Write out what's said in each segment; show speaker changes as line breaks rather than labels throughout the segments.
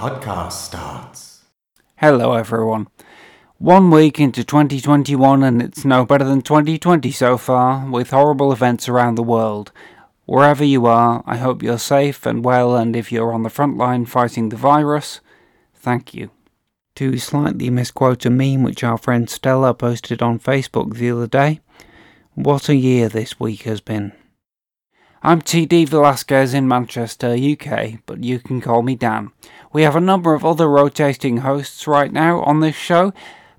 podcast starts.
Hello, everyone. One week into 2021, and it's no better than 2020 so far, with horrible events around the world. Wherever you are, I hope you're safe and well, and if you're on the front line fighting the virus, thank you. To slightly misquote a meme which our friend Stella posted on Facebook the other day, what a year this week has been. I'm TD Velasquez in Manchester, UK, but you can call me Dan. We have a number of other rotating hosts right now on this show,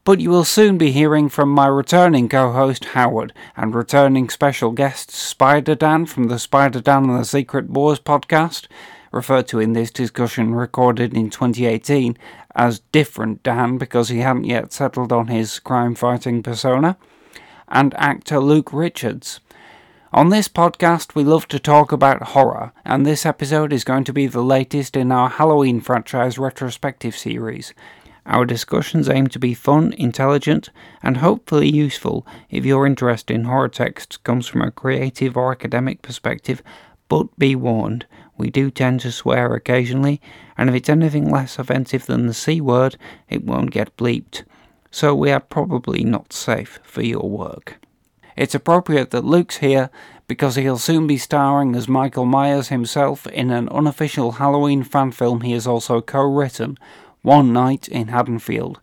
but you will soon be hearing from my returning co host Howard and returning special guest Spider Dan from the Spider Dan and the Secret Wars podcast, referred to in this discussion recorded in 2018 as Different Dan because he hadn't yet settled on his crime fighting persona, and actor Luke Richards. On this podcast, we love to talk about horror, and this episode is going to be the latest in our Halloween franchise retrospective series. Our discussions aim to be fun, intelligent, and hopefully useful if your interest in horror texts comes from a creative or academic perspective, but be warned, we do tend to swear occasionally, and if it's anything less offensive than the C word, it won't get bleeped. So we are probably not safe for your work. It's appropriate that Luke's here because he'll soon be starring as Michael Myers himself in an unofficial Halloween fan film he has also co written, One Night in Haddonfield.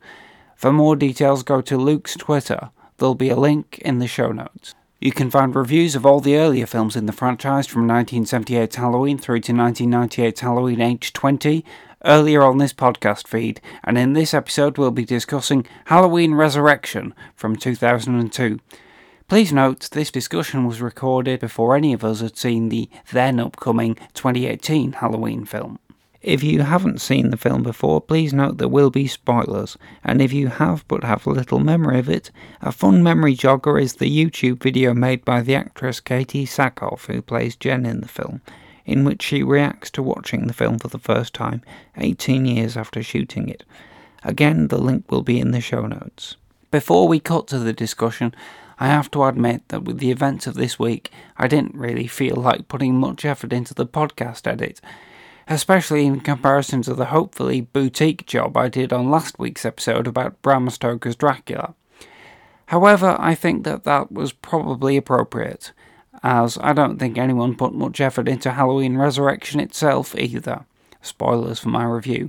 For more details, go to Luke's Twitter. There'll be a link in the show notes. You can find reviews of all the earlier films in the franchise from 1978's Halloween through to 1998's Halloween H20 earlier on this podcast feed, and in this episode we'll be discussing Halloween Resurrection from 2002. Please note this discussion was recorded before any of us had seen the then upcoming 2018 Halloween film. If you haven't seen the film before, please note there will be spoilers, and if you have but have little memory of it, a fun memory jogger is the YouTube video made by the actress Katee Sackhoff, who plays Jen in the film, in which she reacts to watching the film for the first time 18 years after shooting it. Again, the link will be in the show notes. Before we cut to the discussion, I have to admit that with the events of this week, I didn't really feel like putting much effort into the podcast edit, especially in comparison to the hopefully boutique job I did on last week's episode about Bram Stoker's Dracula. However, I think that that was probably appropriate, as I don't think anyone put much effort into Halloween Resurrection itself either. Spoilers for my review.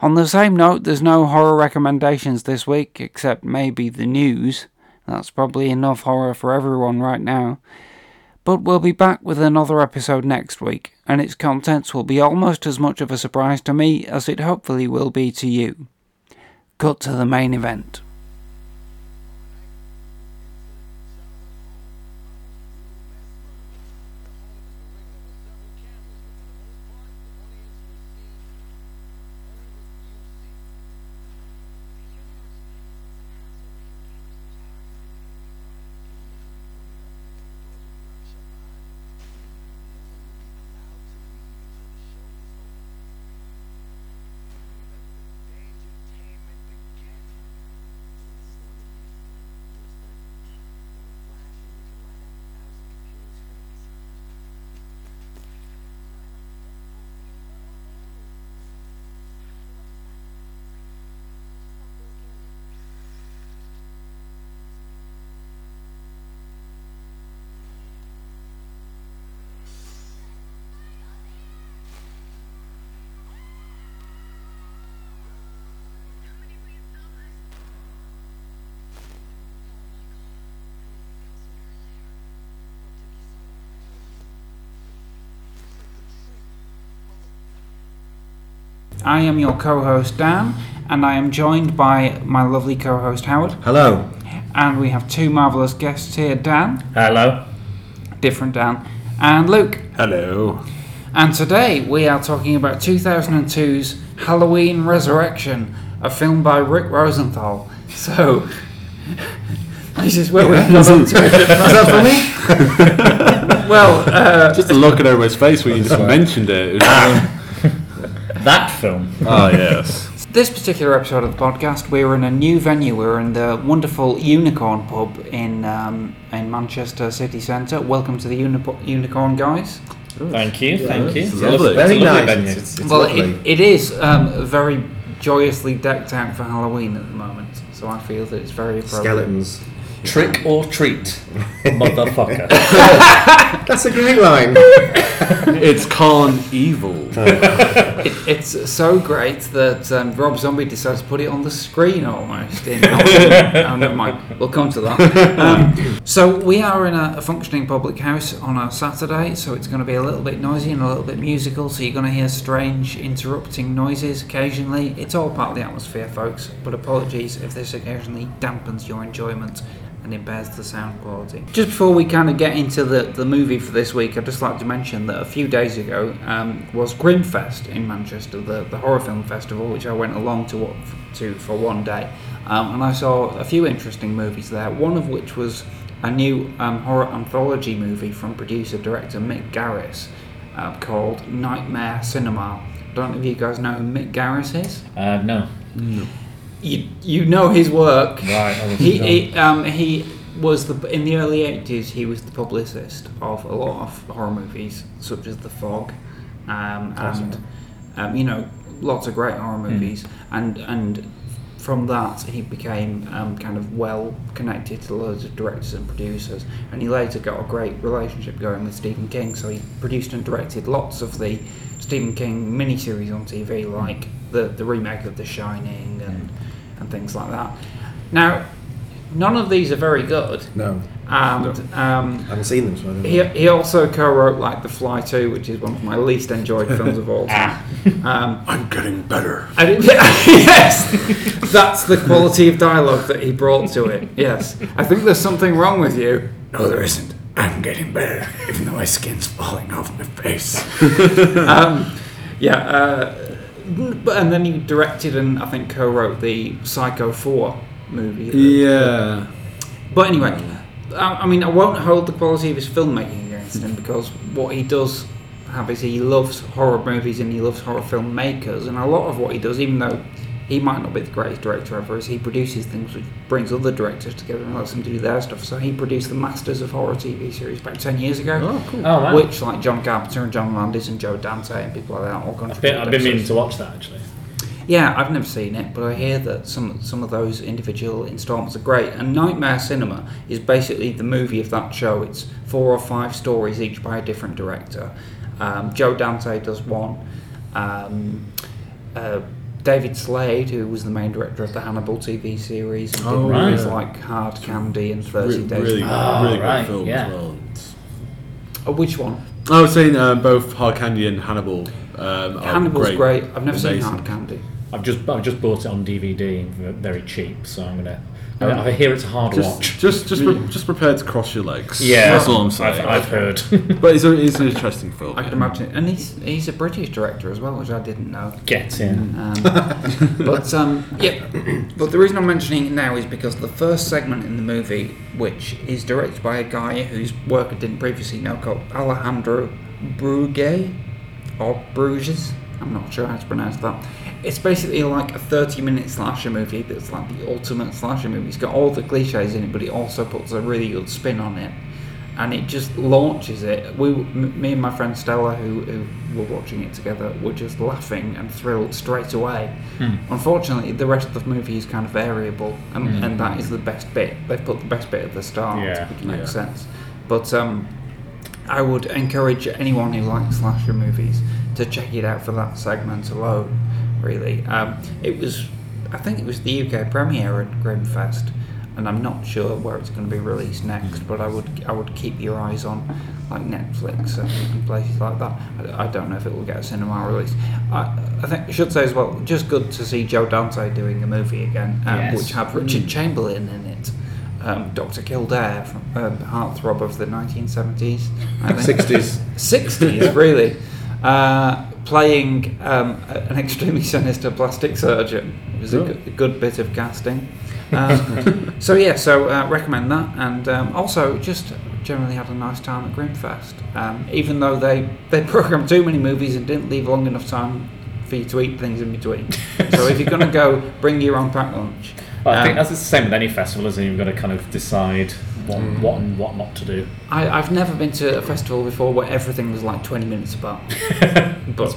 On the same note, there's no horror recommendations this week, except maybe the news. That's probably enough horror for everyone right now. But we'll be back with another episode next week, and its contents will be almost as much of a surprise to me as it hopefully will be to you. Cut to the main event. I am your co host, Dan, and I am joined by my lovely co host, Howard.
Hello.
And we have two marvellous guests here Dan,
Hello.
different Dan, and Luke.
Hello.
And today we are talking about 2002's Halloween Resurrection, a film by Rick Rosenthal. So, this is where we got on to it.
Is that funny?
Well, uh,
Just a look at everybody's face when you just mentioned it. it was-
That film.
oh yes.
This particular episode of the podcast, we're in a new venue. We're in the wonderful Unicorn Pub in um, in Manchester city centre. Welcome to the Uni- Unicorn, guys.
Thank you, thank you.
It's lovely.
Very
It's a lovely
nice.
venue.
It's, it's, it's
well,
lovely.
it, it is um, very joyously decked out for Halloween at the moment, so I feel that it's very appropriate.
Skeletons.
Trick or treat, motherfucker.
That's a great line.
It's Con Evil.
It, it's so great that um, Rob Zombie decides to put it on the screen almost. In, oh, never mind. We'll come to that. Um, so we are in a, a functioning public house on a Saturday, so it's going to be a little bit noisy and a little bit musical. So you're going to hear strange, interrupting noises occasionally. It's all part of the atmosphere, folks. But apologies if this occasionally dampens your enjoyment and impairs the sound quality. Just before we kind of get into the, the movie for this week, I'd just like to mention that a few days ago um, was Grimfest in Manchester, the, the horror film festival, which I went along to, to for one day. Um, and I saw a few interesting movies there, one of which was a new um, horror anthology movie from producer director Mick Garris uh, called Nightmare Cinema. I Don't know if you guys know who Mick Garris is.
Uh, no.
You, you know his work.
Right, I
He, he, um, he was the in the early eighties. He was the publicist of a lot of horror movies, such as The Fog, um, and um, you know lots of great horror movies. And and from that, he became um, kind of well connected to loads of directors and producers. And he later got a great relationship going with Stephen King. So he produced and directed lots of the Stephen King miniseries on TV, like the the remake of The Shining and and things like that. Now, none of these are very good,
No,
and um,
I haven't seen them. So I don't know.
he, he also co-wrote like The Fly 2, which is one of my least enjoyed films of all time. Um,
I'm getting better.
I didn't, yes, that's the quality of dialogue that he brought to it. Yes, I think there's something wrong with you.
No, there isn't. I'm getting better, even though my skin's falling off my face.
um, yeah, uh, but and then he directed and I think co-wrote the Psycho 4 movie.
Yeah.
But anyway, I, I mean, I won't hold the quality of his filmmaking against him because what he does have is he loves horror movies and he loves horror filmmakers, and a lot of what he does, even though he might not be the greatest director ever, is he produces things which brings other directors together and lets them do their stuff. So he produced the Masters of Horror TV series about ten years ago.
Oh, cool.
Oh, wow.
Which, like John Carpenter and John Landis and Joe Dante and people like that, all
I've been. I've been meaning to watch that actually.
Yeah, I've never seen it, but I hear that some some of those individual installments are great. And Nightmare Cinema is basically the movie of that show. It's four or five stories, each by a different director. Um, Joe Dante does one. Um, uh, David Slade, who was the main director of the Hannibal TV series, and did
Oh,
movies
yeah.
like Hard Candy and Thirty
Re-
Days.
really,
Ah,
really great
right,
film
yeah.
as well.
Oh, which one?
I was saying uh, both Hard Candy and Hannibal. Um, are
Hannibal's
great.
great. I've never seen
Amazing.
Hard Candy.
I've just I've just bought it on DVD very cheap, so I'm gonna.
Oh.
I, I hear it's a hard
Just,
watch.
just, just, pre- just prepared to cross your legs.
Yeah,
that's all I'm saying.
I've, I've heard.
but it's, a, it's an interesting film.
I can imagine, and he's he's a British director as well, which I didn't know.
Get in.
Um, but um, yeah, but the reason I'm mentioning it now is because the first segment in the movie, which is directed by a guy whose work I didn't previously know, called Alejandro Brugues or Bruges. I'm not sure how to pronounce that. It's basically like a 30 minute slasher movie that's like the ultimate slasher movie. It's got all the cliches in it, but it also puts a really good spin on it. And it just launches it. We, me and my friend Stella, who, who were watching it together, were just laughing and thrilled straight away. Unfortunately, the rest of the movie is kind of variable, and, and that is the best bit. They've put the best bit at the start,
Yeah,
which makes
yeah.
sense. But um, I would encourage anyone who likes slasher movies to check it out for that segment alone. Really, um, it was. I think it was the UK premiere at Grimfest, and I'm not sure where it's going to be released next. But I would I would keep your eyes on like Netflix and, places like that. I, I don't know if it will get a cinema release. I, I think I should say as well, just good to see Joe Dante doing a movie again, um,
Yes.
which had Richard Chamberlain in it. Um, Dr. Kildare from um, Heartthrob of the 1970s. I think.
60s.
60s, really. Uh, playing um, an extremely sinister plastic surgeon. It was a,
Oh.
good, a good bit of casting. Um, so, yeah, so uh, recommend that. And um, also, just generally had a nice time at Grimfest. Um, even though they, they programmed too many movies and didn't leave long enough time for you to eat things in between. so, if you're going to go, bring your own packed lunch.
Well, I think
Um,
that's the same with any festival, isn't it? You've got to kind of decide what, mm. what and what not to do.
I, I've never been to a festival before where everything was like 20 minutes apart. but,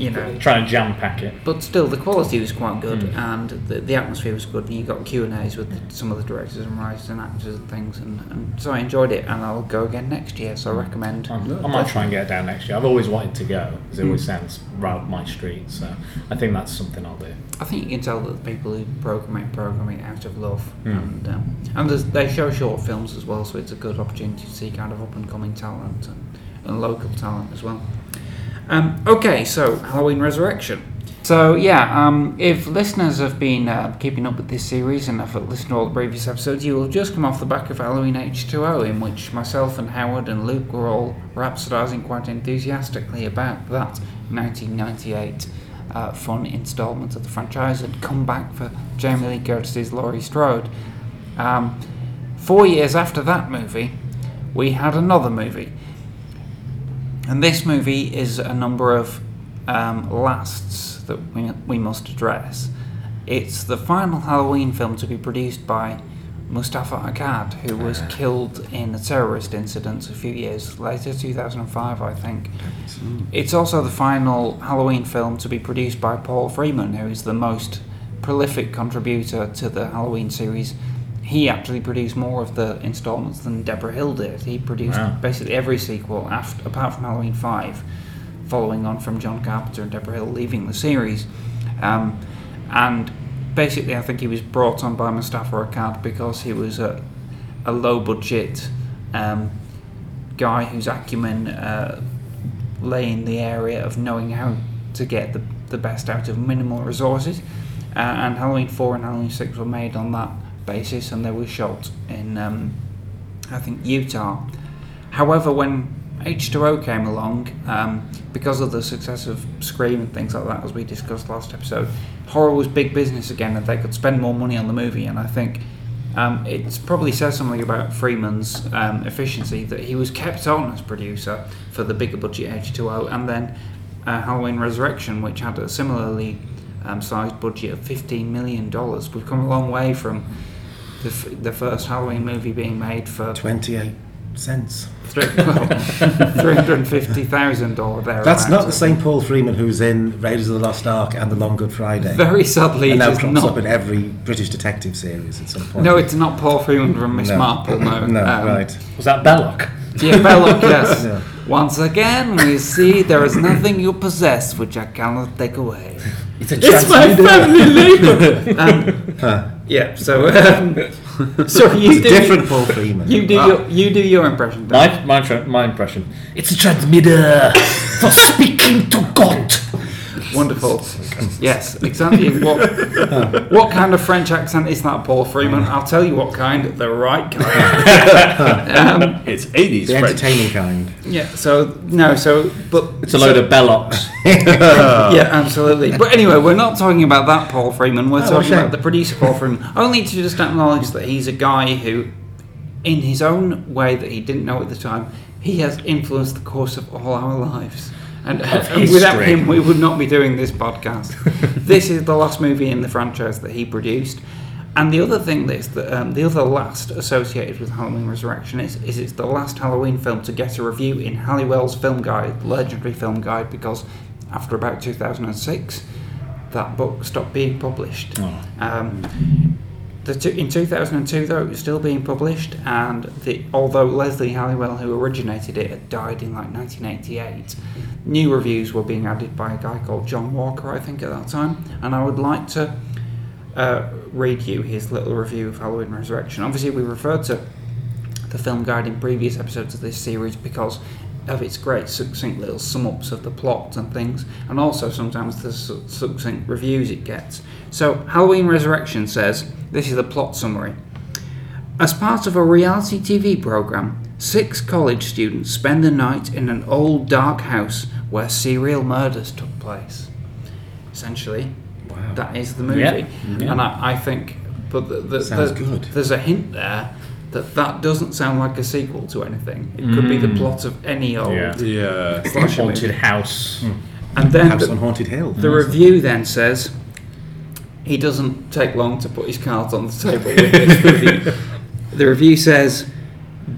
you know,
Trying to jam pack it.
but still the quality was quite good
Mm.
and the, the atmosphere was good and you got Q&As with some of the directors and writers and actors and things and, and so I enjoyed it and I'll go again next year so I recommend
I'm- I might try and get down next year. I've always wanted to go because it
Mm.
always sounds right up my street. So I think that's something I'll do.
I think you can tell that the people who program it program it out of love
Mm.
and um, and they show short films as well so it's a good opportunity to see kind of up and coming talent and, and local talent as well um, okay so Halloween Resurrection so yeah um, if listeners have been uh, keeping up with this series and have listened to all the previous episodes you will have just come off the back of Halloween H2O in which myself and Howard and Luke were all rhapsodising quite enthusiastically about that 1998 uh, fun instalment of the franchise had come back for Jamie Lee Curtis's Laurie Strode. Um, four years after that movie, we had another movie. And this movie is a number of um, lasts that we, we must address. It's the final Halloween film to be produced by Moustapha Akkad, who was killed in a terrorist incident a few years later, 2005, I think. It's also the final Halloween film to be produced by Paul Freeman, who is the most prolific contributor to the Halloween series. He actually produced more of the installments than Debra Hill did. He produced
Wow.
basically every sequel, after, apart from Halloween 5, following on from John Carpenter and Debra Hill leaving the series. Um, and basically, I think he was brought on by Moustapha Akkad because he was a, a low budget um, guy whose acumen uh, lay in the area of knowing how to get the, the best out of minimal resources. Uh, and Halloween 4 and Halloween 6 were made on that basis, and they were shot in, um, I think, Utah. However, when H2O came along, um, because of the success of Scream and things like that, as we discussed last episode, horror was big business again, and they could spend more money on the movie. And I think um, it probably says something about Freeman's um, efficiency that he was kept on as producer for the bigger budget H2O, and then uh, Halloween Resurrection, which had a similarly um, sized budget of $15 million. We've come a long way from the, f- the first Halloween movie being made for
28 cents.
three, well, $350,000 there.
That's not the same Paul Freeman who's in Raiders of the Lost Ark and The Long Good Friday.
Very sadly,
and now
is
crops
not.
up in every British detective series at some point.
No, it's not Paul Freeman from Miss
No.
Marple, no.
No,
Um,
right.
Was that Belloq?
Yeah, Belloq, yes.
Yeah.
Once again, we see there is nothing you possess which I cannot take away.
It's a
It's my family labor. um, yeah. So, um, so you
It's
do
different Paul Freeman.
You do your you do your impression.
My, my, tra- my impression. It's a transmitter for speaking to God.
Wonderful. Yes, exactly. What what kind of French accent is that, Paul Freeman? I'll tell you what kind. The right kind. um,
It's 80s
the
French.
entertaining kind.
yeah. So no. So but
It's a load of Bellocs.
yeah, absolutely. But anyway, we're not talking about that Paul Freeman. We're
Oh,
talking
shame.
about the producer Paul Freeman. Only to just acknowledge that he's a guy who, in his own way that he didn't know at the time, he has influenced the course of all our lives. And, and without him, we would not be doing this podcast. this is the last movie in the franchise that he produced. And the other thing that is the, um, the other last associated with Halloween Resurrection is, is it's the last Halloween film to get a review in Halliwell's film guide, legendary film guide, because after about 2006, that book stopped being published.
Oh.
Um, two, in 2002, though, it was still being published, and the, although Leslie Halliwell, who originated it, had died in like 1988, new reviews were being added by a guy called John Walker, I think, at that time. And I would like to uh, read you his little review of Halloween Resurrection. Obviously, we referred to the film guide in previous episodes of this series because of its great succinct little sum ups of the plot and things, and also sometimes the succinct reviews it gets. So, Halloween Resurrection says this is the plot summary. As part of a reality TV program, six college students spend the night in an old dark house where serial murders took place. Essentially,
Wow.
that is the movie.
Yeah, yeah.
And I, I think, but the, the, the-
good.
there's a hint there that that doesn't sound like a sequel to anything. It could be the mm. plot of any old
Yeah.
Yeah.
slasher
Haunted
movie.
house. Hmm.
And then
House
the,
on Haunted Hill.
the mm. review then says he doesn't take long to put his cards on the table with this review. The review says,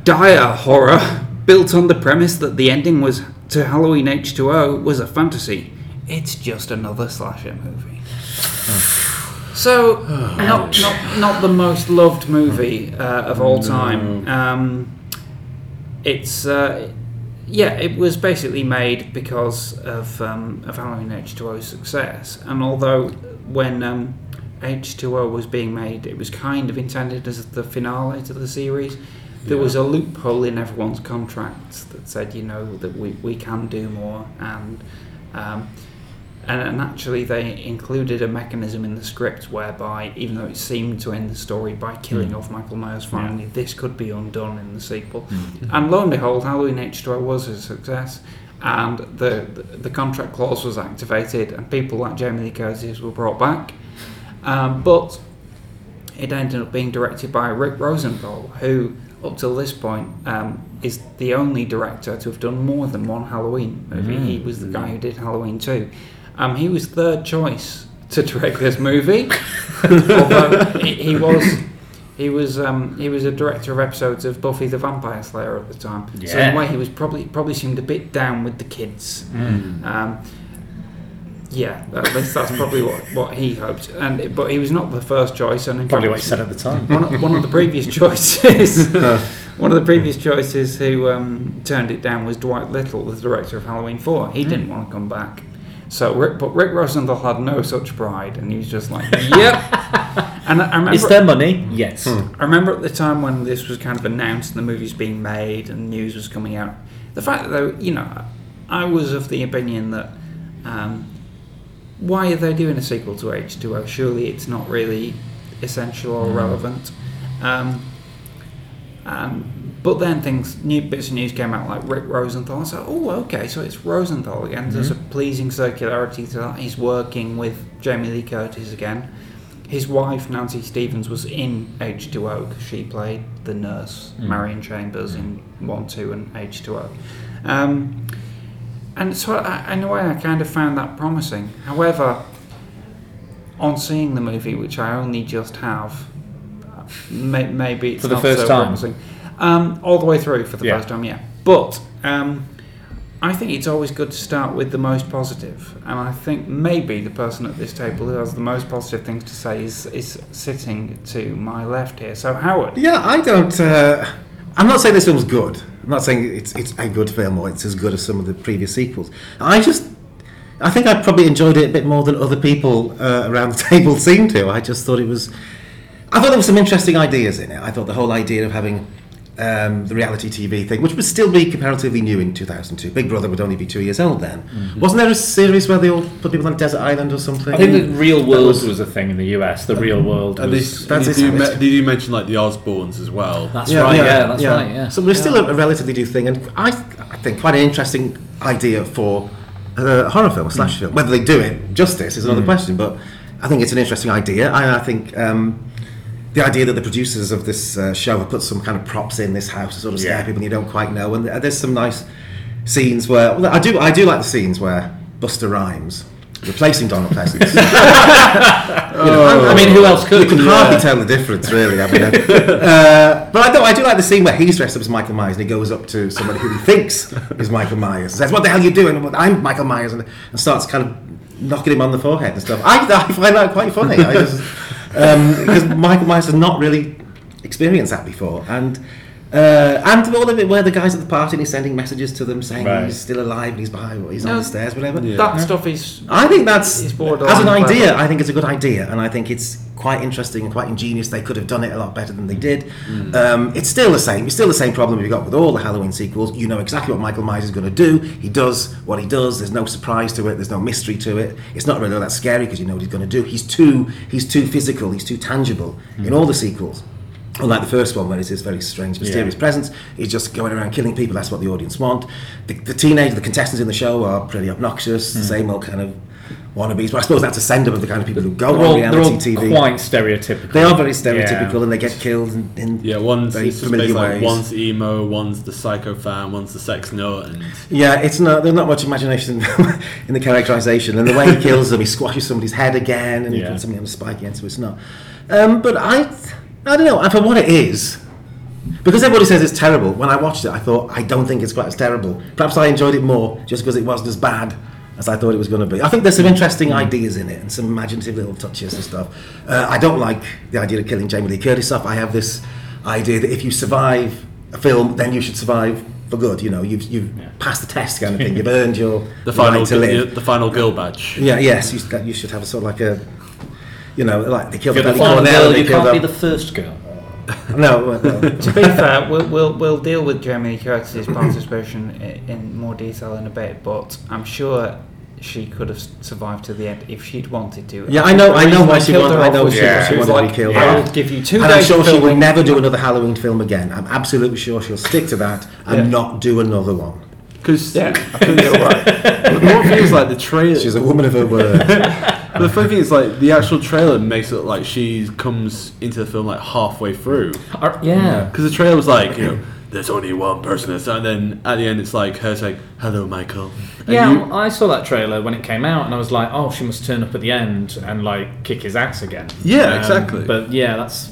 dire horror, built on the premise that the ending was to Halloween H2O was a fantasy. It's just another slasher movie. Hmm. So, not, not, not the most loved movie uh, of all time. Um, it's uh, yeah, it was basically made because of um, of Halloween H2O's success, and although when um, H2O was being made, it was kind of intended as the finale to the series. There was a loophole in everyone's contracts that said, you know, that we, we can do more, and um, and, and actually they included a mechanism in the script whereby, even though it seemed to end the story by killing off Michael Myers finally, this could be undone in the sequel. And lo and behold, Halloween H2O was a success, and the, the the contract clause was activated, and people like Jamie Lee Curtis were brought back. Um, but it ended up being directed by Rick Rosenthal, who, up till this point, um, is the only director to have done more than one Halloween movie. He was the guy who did Halloween 2. Um, he was third choice to direct this movie, although he, was. He was um, he was a director of episodes of Buffy the Vampire Slayer at the time. So in a way, he was probably probably seemed a bit down with the kids. Um, yeah, at least that's probably what, what he hoped. And it- but he was not the first choice, and
Probably
fact,
what he said at the time.
one, of- one of the previous choices, one of the previous choices who um, turned it down was Dwight Little, the director of Halloween Four. He didn't want to come back. So, Rick, but Rick Rosenthal had no such pride, and he was just like, "Yep." and I, I remember,
Is there money? Yes.
I remember at the time when this was kind of announced and the movie's being made and news was coming out. The fact that, though, you know, I was of the opinion that um, why are they doing a sequel to H2O? Surely it's not really essential or relevant. Um, um, but then things, new bits of news came out like Rick Rosenthal. I said, oh, okay, so it's Rosenthal again. There's mm-hmm. a pleasing circularity to that. He's working with Jamie Lee Curtis again. His wife, Nancy Stephens, was in H2O because she played the nurse, mm. Marion Chambers, in mm. 1, 2, and H2O. Um, and so, I, in a way, I kind of found that promising. However, on seeing the movie, which I only just have, may, maybe it's
For the
not
first
so
time?
promising. Um, all the way through for the
Yeah.
first time, yeah. But um, I think it's always good to start with the most positive, and I think maybe the person at this table who has the most positive things to say is is sitting to my left here. So Howard,
Yeah, I don't. Uh, I'm not saying this film's good. I'm not saying it's it's a good film or it's as good as some of the previous sequels. I just, I think I probably enjoyed it a bit more than other people uh, around the table seem to. I just thought it was. I thought there were some interesting ideas in it. I thought the whole idea of having um, the reality TV thing, which would still be comparatively new in 2002. Big Brother would only be two years old then. Wasn't there a series where they all put people on a desert island or something?
I think the real
That
world
was-
was, a thing in the US. The real world
And
was.
this,
That's
did, you,
it's-
me- did you mention like the Osbournes as well?
that's right. Yeah, that's right. Yeah.
So it's still a, a relatively new thing, and I, I think quite an interesting idea for a horror film, a slasher film. Whether they do it justice is another question, but I think it's an interesting idea. I, I think um, the idea that the producers of this uh, show have put some kind of props in this house to sort of scare
Yeah.
people and you don't quite know, and there's some nice scenes where well, I do I do like the scenes where Busta Rhymes replacing Donald Pleasence.
I mean, who else could?
You
could?
can hardly tell the difference, really. I mean, uh, but I do, I do like the scene where he's dressed up as Michael Myers and he goes up to somebody who he thinks is Michael Myers and says, "What the hell are you doing?" I'm Michael Myers, and, and starts kind of knocking him on the forehead and stuff. I, I find that quite funny I just, um, because Michael Myers has not really experienced that before, and. Uh, and all of it where the guys at the party and he's sending messages to them saying
Right.
he's still alive and he's behind or he's on the stairs whatever
that stuff is
I think that's as an idea.
clever.
I think it's a good idea, and I think it's quite interesting and quite ingenious. They could have done it a lot better than they did. Um, it's still the same. It's still the same problem we've got with all the Halloween sequels. You know exactly what Michael Myers is going to do. He does what he does. There's no surprise to it. There's no mystery to it. It's not really that scary because you know what he's going to do. He's too he's too physical. He's too tangible in all the sequels. Unlike the first one, where it's this very strange, mysterious
Yeah.
presence, he's just going around killing people. That's what the audience want. The, the teenagers, the contestants in the show are pretty obnoxious. The same old kind of wannabes, but I suppose that's a send-up of the kind of people who go
They're all,
on
they're
reality
all
TV.
quite stereotypical.
They are very stereotypical
Yeah.
and they get killed in, in
Yeah, one's
very familiar
basically like
ways.
one's emo, one's the psycho fan, one's the sex nut, and
Yeah, it's not. There's not much imagination in the characterization, and the way he kills them, he squashes somebody's head again, and he puts something on a spike again, so it's not. Um, but I, I don't know. and For what it is, because everybody says it's terrible. When I watched it, I thought I don't think it's quite as terrible. Perhaps I enjoyed it more just because it wasn't as bad as I thought it was going to be. I think there's some interesting
Hmm.
ideas in it and some imaginative little touches and stuff. Uh, I don't like the idea of killing Jamie Lee Curtis off. I have this idea that if you survive a film, then you should survive for good. You know, you've you've passed the test kind of thing. You've earned your
the final
right to live.
the final girl badge.
Yeah, yes, you, you should have a sort of like a, you know, like they killed
You're the
Billy
final
Cornell.
girl,
they
you
killed
can't be the first girl.
no, well, well,
to be fair, we'll, we'll, we'll deal with Jamie Lee Curtis's participation i- in more detail in a bit, but I'm sure she could have survived to the end if she'd wanted to.
Yeah, I know- I know why she
killed
wanted-
her
I know she-
because
she
was
wanted to be
like,
killed.
I'll give you two
and
days
I'm sure she will never do another Halloween film again. I'm absolutely sure she'll stick to that and
Yeah.
not do another one.
Because
Yeah, I think you're right.
the one thing is like the trailer.
She's a woman of her word.
the funny thing is like the actual trailer makes it look like she comes into the film like halfway through.
Uh, yeah.
Because the trailer was like, you know, there's only one person, that's- and then at the end it's like her saying, "Hello, Michael." And
Yeah,
you-
I saw that trailer when it came out, and I was like, "Oh, she must turn up at the end and like kick his ass again."
Yeah,
Um,
exactly.
But yeah, that's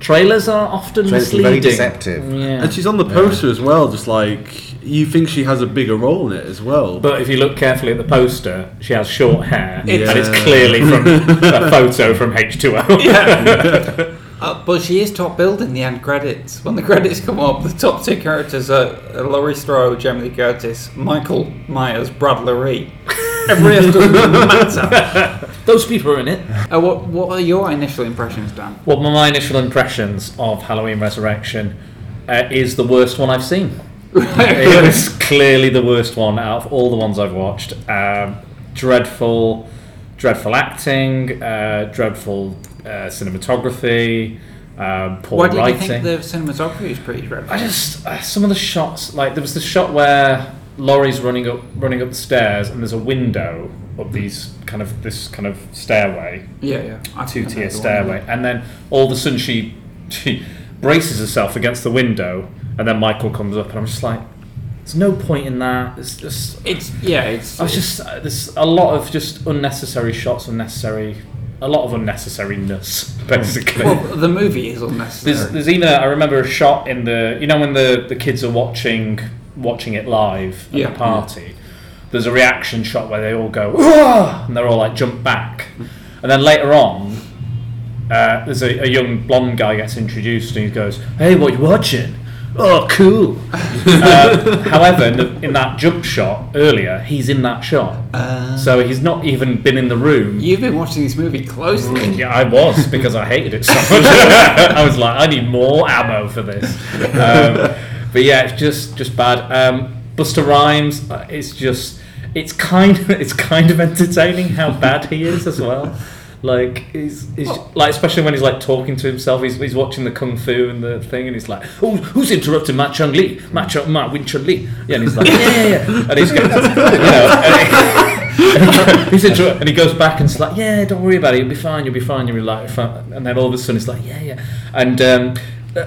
trailers are often
Trailers are
misleading.
very deceptive.
Yeah,
and she's on the poster as well, just like you think she has a bigger role in it as well.
But if you look carefully at the poster, she has short hair,
It's-
and it's clearly from a photo from H2O.
Uh, but she is top billed in the end credits. When the credits come up, the top two characters are uh, Laurie Strode, Jamie Lee Curtis, Michael Myers, Brad Loree. Every else doesn't matter.
Those people are in it.
Uh, what, what are your initial impressions, Dan?
Well, my initial impressions of Halloween Resurrection uh, is the worst one I've seen. It was clearly the worst one out of all the ones I've watched. Um, dreadful, dreadful acting, uh, dreadful uh, cinematography, um, poor
Why do you
writing.
think the cinematography is pretty dreadful?
I just uh, some of the shots, like there was the shot where Laurie's running up, running up the stairs, and there's a window up these kind of this kind of stairway,
yeah, yeah.
Two
think I know
tier
the one.
stairway, and then all of a sudden she she braces herself against the window, and then Michael comes up, and I'm just like, there's no point in that. It's just
It's yeah, it's.
I was just there's a lot of just unnecessary shots, unnecessary, a lot of unnecessariness, basically.
well, the movie is unnecessary.
There's, there's even a, I remember a shot in the you know when the, the kids are watching watching it live at
Yeah.
the party. There's a reaction shot where they all go and they're all like jump back, and then later on, uh, there's a, a young blonde guy gets introduced and he goes, "Hey, what you watching?" Oh, cool. uh, however, in, the, in that jump shot earlier, he's in that shot, so he's not even been in the room.
You've been watching this movie closely.
Yeah, I was because I hated it so much. I was like, I need more ammo for this. Um, but yeah, it's just just bad. Um, Busta Rhymes, uh, it's just it's kind of it's kind of entertaining how bad he is as well. Like he's, he's like especially when he's like talking to himself. He's, he's watching the kung fu and the thing, and he's like, "Oh, who's interrupting Ma Chung Li? Ma Chung Ma Wing Chun Li?" Yeah, and he's like, "Yeah, yeah, yeah," and he's going, you know. And he, and he's he goes back and it's like, yeah, don't worry about it. You'll be fine. You'll be fine. You'll be like, fine. and then all of a sudden it's like, yeah, yeah. And um,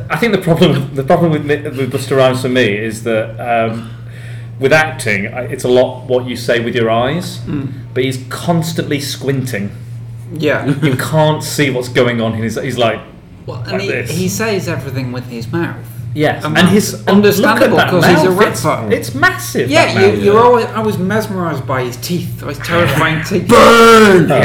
I think the problem, the problem with with Busta Rhymes for me is that um, with acting, it's a lot what you say with your eyes, but he's constantly squinting.
Yeah.
You can't see what's going on. He's, he's like,
Well, and
Like
he,
this.
he says everything with his mouth.
yes,
And
and, his
understandable
because at that
'cause he's a
mouth, it's- It's, massive.
Yeah,
that
you,
mouth.
you're always. I was mesmerised by his teeth. Those terrifying teeth.
Burn!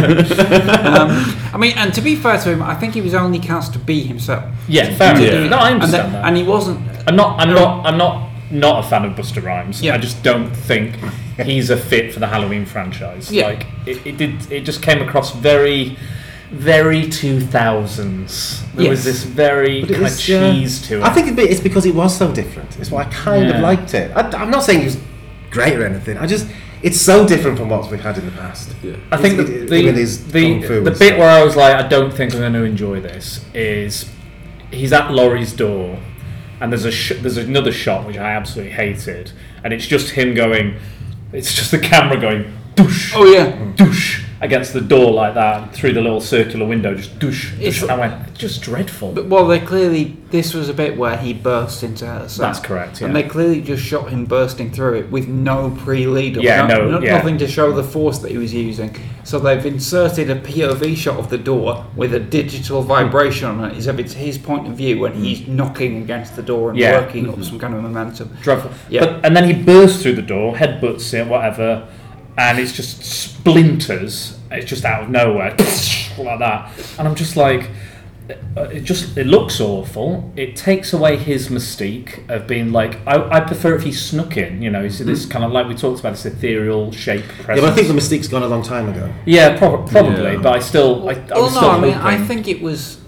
Um, I mean, and to be fair to him, I think he was only cast to be himself.
Yeah, fair
To
enough.
do-
No, I
and,
understand
that-
that.
and he wasn't.
I'm not. I'm not. I'm not. Not a fan of Busta Rhymes.
Yeah.
I just don't think he's a fit for the Halloween franchise.
Yeah.
Like it, it did. It just came across very, very two thousands. There was this very
But it
kind of
was, uh,
cheese to it.
I think it's because it was so different. It's why I kind
Yeah.
of liked it. I, I'm not saying it was great or anything. I just it's so different from what we've had in the past.
I think
It's-
the
it-
the,
with his
the,
kung fu
the bit where I was like, I don't think I'm going to enjoy this is he's at Laurie's door, and there's a sh- there's another shot which I absolutely hated, and it's just him going, it's just the camera going. douche,
Oh yeah.
douche against the door like that and through the little circular window, just douche.
It's-
douche. And I went, just dreadful.
But, well, they clearly this was a bit where he burst into her cell.
That's correct,
And they clearly just shot him bursting through it with no pre-lead. up,
Yeah, no, yeah.
nothing to show the force that he was using. So they've inserted a POV shot of the door with a digital vibration on it, as if it's his point of view when he's mm. knocking against the door and
Yeah.
working up mm-hmm. some kind of momentum.
dreadful.
Yeah.
But, and then he bursts through the door, headbutts it, whatever, and it's just splinters. It's just out of nowhere, like that. And I'm just like, uh, it just it looks awful. It takes away his mystique of being like, I, I prefer if he snuck in. You know, you see this kind of like we talked about this ethereal shape presence.
Yeah, but I think the mystique's gone a long time ago.
Yeah, prob- probably,
Yeah.
but I still, I, I
well,
was
no,
still
I mean, I think it was.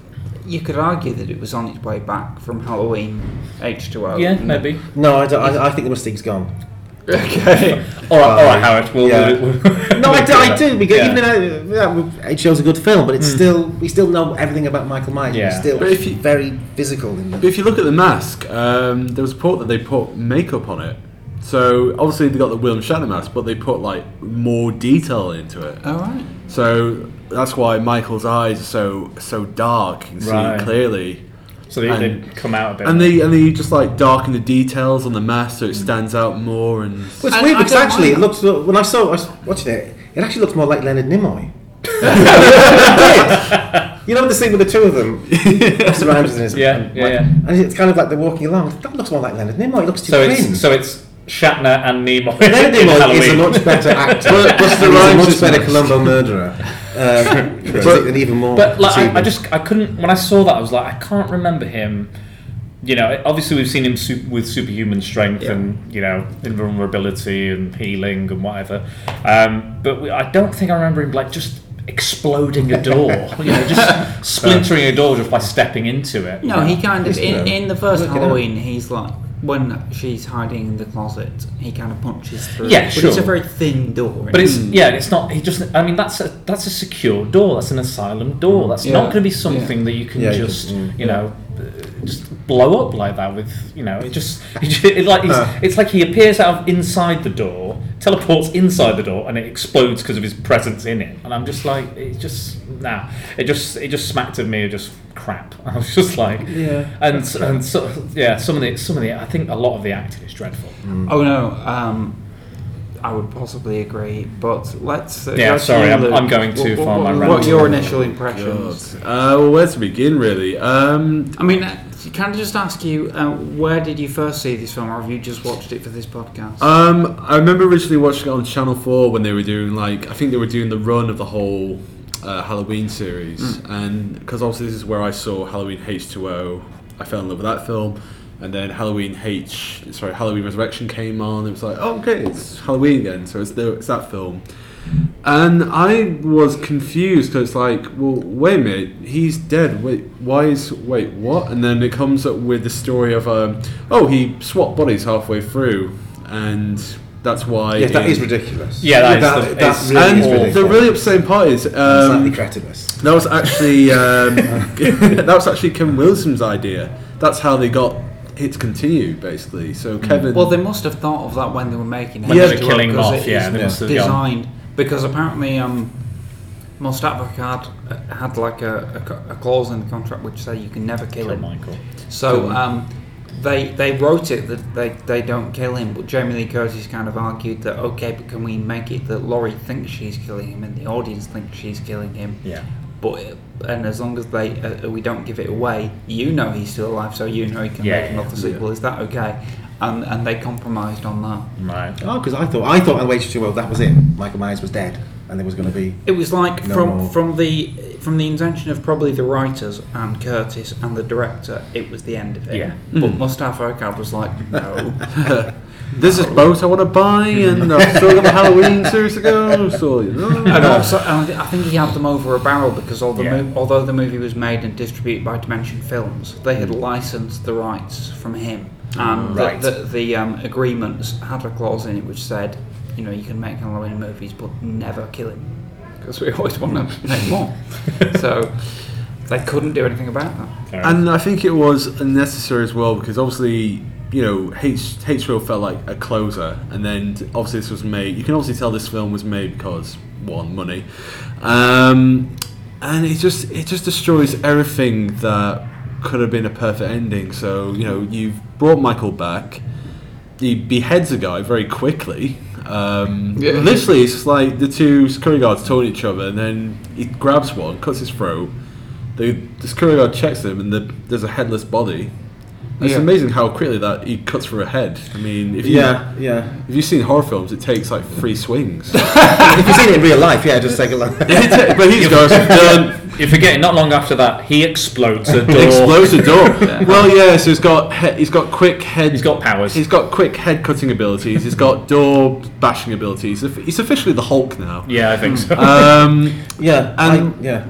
You could argue that it was on its way back from Halloween H2O.
Yeah, maybe.
No, I, don't, I, I think the mystique's gone.
Okay.
All right, all right, Howard. We'll,
Yeah.
we'll,
No, I do, I do because
Yeah.
even though yeah, it shows a good film, but it's still we still know everything about Michael Myers.
Yeah.
He's still
But if you-
very physical in
But
the.
if you look at the mask, um, there was a report that they put makeup on it. So obviously they got the William Shatner mask, but they put like more detail into it.
All right.
So that's why Michael's eyes are so so dark. You can
Right.
see clearly.
So they,
And-
they come out a bit.
And they and they just like darken the details on the mask so it hmm. stands out more. And
Well, it's
I-
weird
I
because
don't
actually it
mind
looks when I saw I was watching it, it actually looks more like Leonard Nimoy. you know the scene with the two of them, Busta Rhymes and his
Yeah, yeah, yeah.
and it's kind of like they're walking along. That looks more like Leonard Nimoy. It looks too
so
thin.
it's so it's Shatner and Nimoy.
Leonard Nimoy is a much better actor.
But Busta
and he's a
Rhymes
much better
nice.
Columbo murderer. Um,
But-
and even more.
But like, I, I just I couldn't when I saw that I was like I can't remember him. You know, obviously we've seen him su- with superhuman strength
Yeah.
and you know invulnerability and healing and whatever. Um, but we, I don't think I remember him like just exploding a door. you know, just splintering a door just by stepping into it.
No, he kind of in, in the first
look it up.
Halloween, he's like when she's hiding in the closet, he kind of punches through.
Yeah,
but it's a very thin door.
But it's yeah, it's not. He just. I mean, that's a that's a secure door. That's an asylum door. That's
Yeah,
not going to be something that you can
Yeah, you
just
can- mm.
you know uh, just blow up like that with you know. It just it, like it's,
Uh.
it's like he appears out of inside the door, teleports inside the door, and it explodes because of his presence in it. And I'm just like, it just nah. It just it just smacked of me of just crap. I was just like
Yeah.
and and so yeah, some of the some of the I think a lot of the acting is dreadful.
oh no, um, I would possibly agree. But let's. Uh,
Yeah,
go to
sorry, I'm- I'm going too
What-
far on
What,
my
what are your initial impressions?
Uh, well, where to begin really? Um,
I mean, uh, can I just ask you, uh, where did you first see this film, or have you just watched it for this podcast?
Um, I remember originally watching it on Channel Four when they were doing like I think they were doing the run of the whole uh, Halloween series, and because obviously this is where I saw Halloween H two O, I fell in love with that film, and then Halloween H sorry Halloween Resurrection came on. It was like oh, okay, it's Halloween again, so it's the, it's that film. And I was confused because it's like, well, wait a minute, he's dead. Wait, why is wait what? And then it comes up with the story of um, oh, he swapped bodies halfway through, and that's why.
yeah, that
in-
is ridiculous.
Yeah, that is
that,
the-
that really
And
is ridiculous.
the really upsetting part is
slightly
um,
cretinous.
that was actually um, that was actually Kevin Wilson's idea. That's how they got it to continue, basically. So Kevin.
Well, they must have thought of that when they were making it.
When they were
killing him
because
off,
it
yeah,
is
they must have gone-
designed because apparently um, Moustapha had had like a, a a clause in the contract which said you can never kill
Kill
him.
Michael.
So um, they they wrote it that they, they don't kill him, but Jamie Lee Curtis kind of argued that okay, but can we make it that Laurie thinks she's killing him and the audience thinks she's killing him?
Yeah.
But and as long as they uh, we don't give it away, you know he's still alive, so you know he can
Yeah,
make another
yeah.
sequel. Is that okay? And and they compromised on that.
Right.
Oh, because I thought I thought on H2O that was it. Michael Myers was dead, and there was going to be.
It was like
No
from
more.
from the from the intention of probably the writers and Curtis and the director, it was the end of it.
Yeah.
But hmm. Moustapha Akkad was like, no.
This is boat I want to buy, and I've still got the Halloween series to go. So you know.
and also, and I think he had them over a barrel because all the
Yeah.
mo- although the movie was made and distributed by Dimension Films, they had hmm. licensed the rights from him, hmm. and
Right.
the, the, the um, agreements had a clause in it which said, you know, you can make Halloween movies, but never kill him because we always want to make more. so They couldn't do anything about that.
And I think it was unnecessary as well because obviously, you know, H H. HBO felt like a closer, and then obviously this was made. You can obviously tell this film was made because one money, um, and it just it just destroys everything that could have been a perfect ending. So you know, you've brought Michael back. He beheads a guy very quickly. Um,
Yeah.
Literally, it's just like the two security guards told each other, and then he grabs one, cuts his throat. The, the security guard checks him, and the, there's a headless body. It's
Yeah.
amazing how quickly that he cuts through a head. I mean, if you,
Yeah, yeah.
if you've seen horror films, it takes like three swings.
if you've seen it in real life, yeah, just take a look.
but he's goes done.
You're forgetting. Not long after that, he explodes a door.
explodes the door. Well, yeah. So he's got he- he's got quick head.
He's got powers.
He's got quick head cutting abilities. He's got door bashing abilities. He's officially the Hulk now.
Yeah, I think so.
Um,
Yeah,
And-
I, yeah.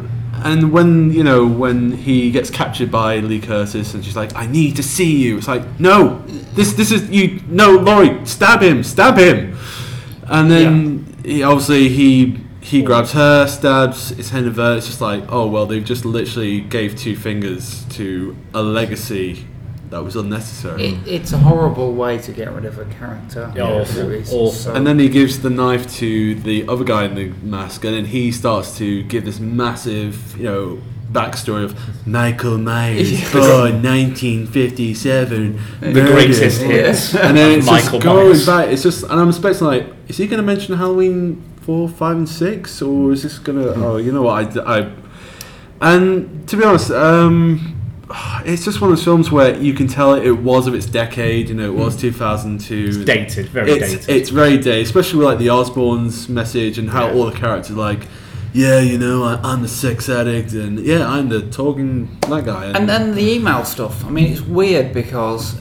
And when you know when he gets captured by Lee Curtis, and she's like, "I need to see you." It's like, "No, this this is you. No, Laurie, stab him, stab him." And then he obviously he he grabs her, stabs his hand of her. It's just like, oh well, they've just literally gave two fingers to a legacy that was unnecessary.
It, it's a horrible way to get rid of a character.
Yeah, awful,
There is.
awful.
So-
And then he gives the knife to the other guy in the mask, and then he starts to give this massive, you know, backstory of Michael Myers, born 1957,
the greatest hits.
And then
of
it's
Michael
just going
Myers.
back. It's just, and I'm expecting like, is he going to mention Halloween four, five, and six, or is this going to? Oh, you know what? I, I, and to be honest, um, it's just one of those films where you can tell it was of its decade. You know, it was hmm. 2002.
It's dated, very
it's,
dated.
It's very dated, especially with like the Osbournes message and how
Yeah.
all the characters are like, yeah, you know, I, I'm the sex addict, and yeah, I'm the talking that guy.
And then the email stuff. I mean, it's weird because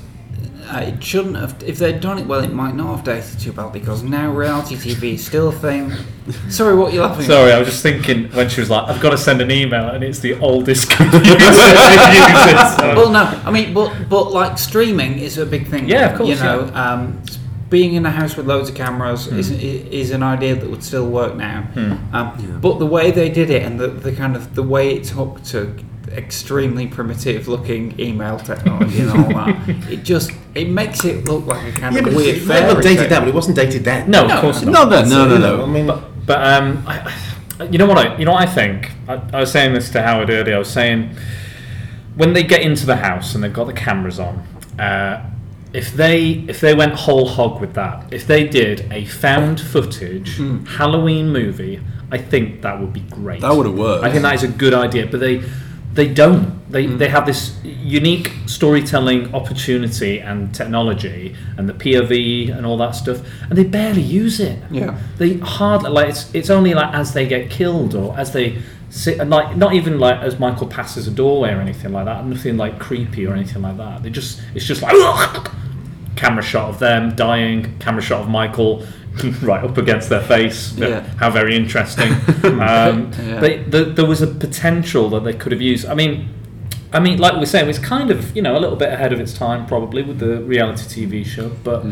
uh, it shouldn't have. If they'd done it well, it might not have dated too well because now reality TV is still a thing. Sorry, what you're laughing
Sorry, I was just thinking when she was like, "I've got to send an email," and it's the oldest computer they use.
at?
So.
Well, no, I mean, but but like streaming is a big thing.
Yeah, of course,
You know, um, being in a house with loads of cameras is is an idea that would still work now. Um, But the way they did it and the, the kind of the way it's hooked to extremely primitive looking email technology and all that, it just it makes it look like a kind
Yeah,
of
but
weird
it might not dated
tale.
then, but it wasn't dated then.
no,
No,
of course not.
no, then no, no,
You
no.
know, I mean,
But um, I, I- you know what I, you know what I think. I, I was saying this to Howard earlier. I was saying when they get into the house and they've got the cameras on, uh, if they if they went whole hog with that, if they did a found footage Halloween movie, I think that would be great.
That would've worked.
I think that is a good idea, but they they don't. They mm. they have this unique storytelling opportunity and technology and the POV and all that stuff, and they barely use it.
Yeah.
They hardly like it's. It's only like as they get killed or as they sit, and like not even like as Michael passes a doorway or anything like that. Nothing like creepy or anything like that. They just. It's just like camera shot of them dying. Camera shot of Michael. right up against their face.
Yeah.
How very interesting. um,
Yeah.
They, the, there was a potential that they could have used. I mean, I mean, like we were saying, it's kind of you know a little bit ahead of its time probably with the reality TV show, but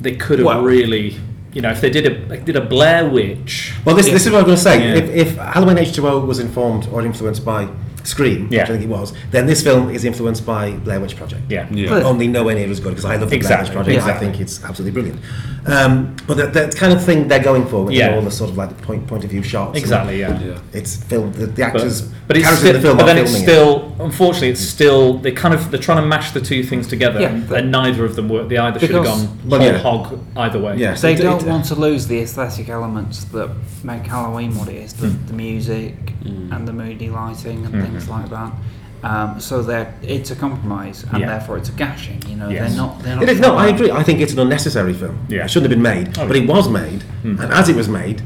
they could have
Well-
really, you know, if they did a they did a Blair Witch.
Well, this, this is what I'm going to say.
Yeah.
If, if Halloween H2O was informed or influenced by Scream,
Yeah.
which I think it was, then this film is influenced by Blair Witch Project.
Yeah.
Yeah.
But-
Only nowhere near as good because I love the
Exactly,
Blair Witch Project.
exactly.
I think it's absolutely brilliant. Um, but the, the kind of thing they're going for with
Yeah.
all the sort of like the point point of view shots.
Exactly. Yeah.
Yeah.
It's filmed. The, the actors,
but it's
characters
still,
in the film
but then it's
filming
still, unfortunately, it's still they kind of they're trying to mash the two things together,
Yeah,
and, and neither of them work. They either should have gone
Well, yeah.
hog either way.
it. Yeah,
They
it-
don't
it-
want to lose the aesthetic elements that make Halloween what it is the,
Hmm.
the music Mm. and the moody lighting and things mm-hmm. like that. Um, so they're, it's a compromise and
Yeah.
therefore it's a gashing. You know,
Yes.
they're not. They're not
It is, no, I agree. I think it's an unnecessary film.
Yeah.
It shouldn't have been made,
Oh,
but it was made, hmm. and as it was made,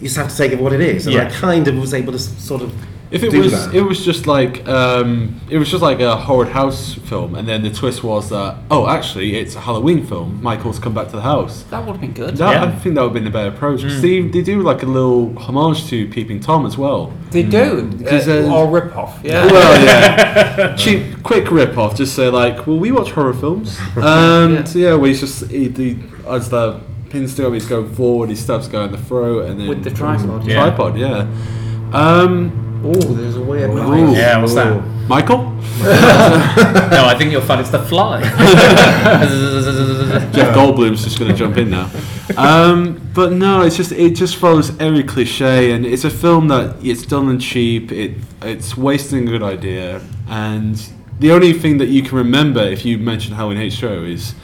you just have to take it for what it is. And I kind of was able to sort of
If it
do
was,
that.
it was just like, um, it was just like a Howard House film, and then the twist was that, oh, actually, it's a Halloween film. Michael's come back to the house.
That would have been good.
That,
Yeah.
I think that would have been a better approach. 'Cause They, they do like a little homage to Peeping Tom as well.
They do.
Because,
Uh,
uh,
or rip off. Yeah.
Well, yeah, cheap, quick rip off. Just say like, well, we watch horror films, and
Yeah.
yeah, we just he, he, as the pin still he's going forward, he stabs the guy in the throat, and then
With the tripod.
Yeah.
tripod, yeah. Um,
Oh, there's a weird
Ooh.
noise.
Yeah, what's that?
Michael?
No, I think you'll find it's the fly.
Jeff Goldblum's just going to jump in now. Um, but no, it's just it just follows every cliche, and it's a film that it's done and cheap. It it's wasting a good idea, and the only thing that you can remember if you mention Halloween H2O is.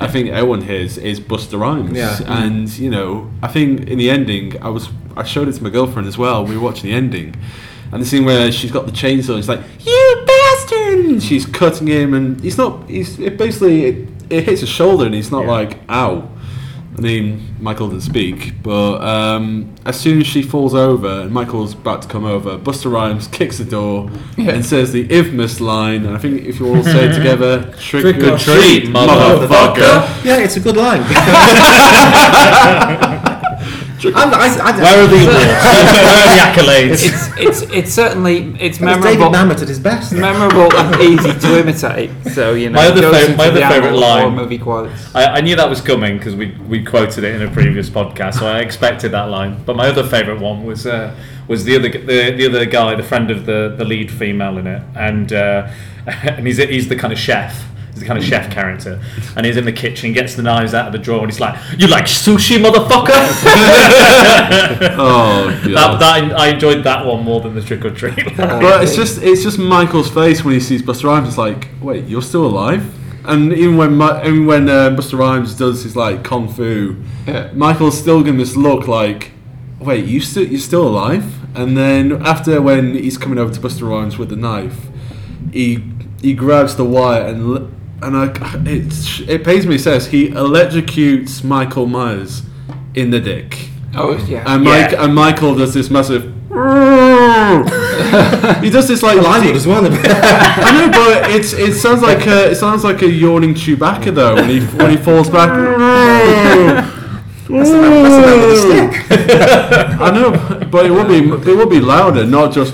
I think everyone here is, is Busta Rhymes,
Yeah.
and you know, I think in the ending, I was I showed it to my girlfriend as well. We were watching the ending, and the scene where she's got the chainsaw, it's like you bastard, and she's cutting him, and he's not. He's it basically it, it hits his shoulder, and he's not
Yeah.
like ow. I mean, Michael doesn't speak, but um, as soon as she falls over and Michael's about to come over, Busta Rhymes kicks the door and says the infamous line, and I think if you all say it together, trick,
Trick
or
or
treat,
treat,
motherfucker.
Yeah, it's a good line. Because I'm, I, I,
Where are the awards? Where are the accolades?
It's it's it's certainly it's
It's David
memorable.
Mamet at his best.
memorable and easy to imitate. So you know,
My other
it goes
fav-
into
my other
the
favourite
annals of horror
line-
movie quotes.
I, I knew that was coming because we, we quoted it in a previous podcast, so I expected that line. But my other favourite one was uh, was the other the, the other guy, the friend of the, the lead female in it, and uh, and he's he's the kind of chef. He's the kind of chef character, and he's in the kitchen, gets the knives out of the drawer, and he's like, "You like sushi, motherfucker?"
Oh,
that,
God.
that I enjoyed that one more than the trick or treat.
But it's just it's just Michael's face when he sees Busta Rhymes. It's like, wait, you're still alive? And even when Mi- even when uh, Busta Rhymes does his like kung fu, Michael's still giving this look like, wait, you still you're still alive? And then after when he's coming over to Busta Rhymes with the knife, he he grabs the wire and l- and I, it it pains me. Says he electrocutes Michael Myers in the dick.
Oh yeah.
And Mike
Yeah.
and Michael does this massive. he does this like.
Well, I as well.
I know, but it's it sounds like a, it sounds like a yawning Chewbacca though when he when he falls back.
That's the man, that's the man with the stick.
I know, but it will be it will be louder, not just.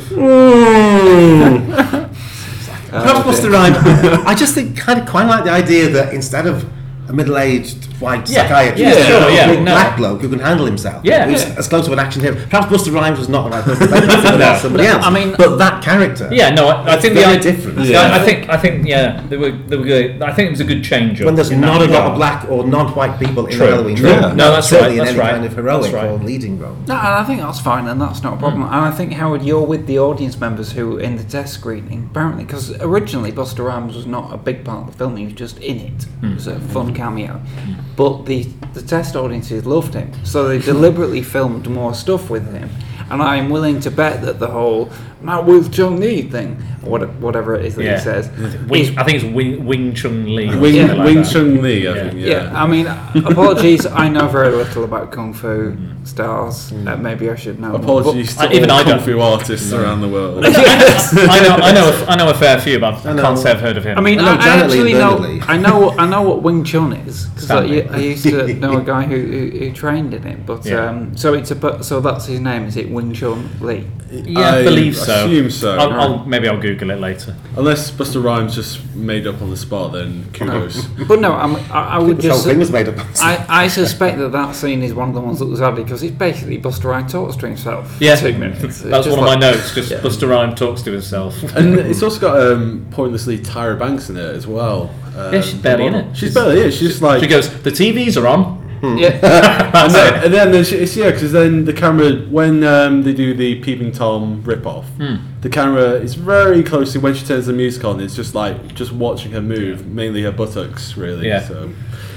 Perhaps oh, Rhymes. I just think kind of quite like the idea that instead of a middle-aged white
Yeah,
psychiatrist,
yeah,
a
sure, yeah,
big
no.
black bloke who can handle himself,
Yeah.
who's
Yeah.
as close to an action hero. Perhaps Busta Rhymes was not the right person. Maybe it's somebody
No,
else.
I mean-
but that character.
Yeah, no, I, I think
very
the
different.
Yeah,
Yeah.
I think I think yeah, they were they were good. I think it was a good change.
When there's not a lot
regard.
of black or non-white people in
True,
a Halloween
true.
film,
No, that's
certainly
right, that's
in any
right,
kind of heroic
that's right.
or leading role.
No, and I think that's fine, and that's not a problem. Mm. And I think Howard, you're with the audience members who in the test screening, apparently, because originally Busta Rhymes was not a big part of the film; he was just in it. Mm. It was a fun cameo. Mm. But the the test audiences loved him, so they deliberately filmed more stuff with him. And I'm willing to bet that the whole "Not with Chung Lee" thing, or what- whatever it is that
Yeah.
he says,
Wing, I think it's Wing, Wing Chun Lee.
Wing,
something like
Wing
that.
Chun Lee, I
Yeah.
think.
Yeah,
Yeah.
I mean, apologies. I know very little about kung fu stars. Uh, maybe I should know. more,
Apologies to
I- even
all
I
kung
don't-
fu artists around the world.
I know, I know, a, I know a fair few, but I
know.
can't say I've heard of him.
I mean,
I know
I, I
Lee
actually know. I know. I know what Wing Chun is because I, I used to know a guy who, who, who trained in it. But
Yeah.
um, so it's a so that's his name. Is it Wing Chun Lee?
yeah, I
I
believe so.
Assume so.
I'll, I'll, maybe I'll Google it later.
Unless Busta Rhymes just made up on the spot, then kudos.
But no, I'm, I, I would
This whole
just.
thing was made up.
I, I suspect that that scene is one of the ones that was added because it's basically Busta Rhymes talks to himself.
Yeah,
two minutes.
That's one
like-
of my notes. Just
Yeah.
Busta Rhyme talks to himself.
and it's also got um, pointlessly Tyra Banks in it as well. Um,
Yeah, she's barely in it.
She's barely in it. She's just like.
She goes, "The TVs are on." Hmm.
Yeah,
and then, and then, then it's yeah, because then the camera when um, they do the peeping tom rip off, hmm. the camera is very closely when she turns the music on. It's just like just watching her move, mainly her buttocks, really.
Yeah.
So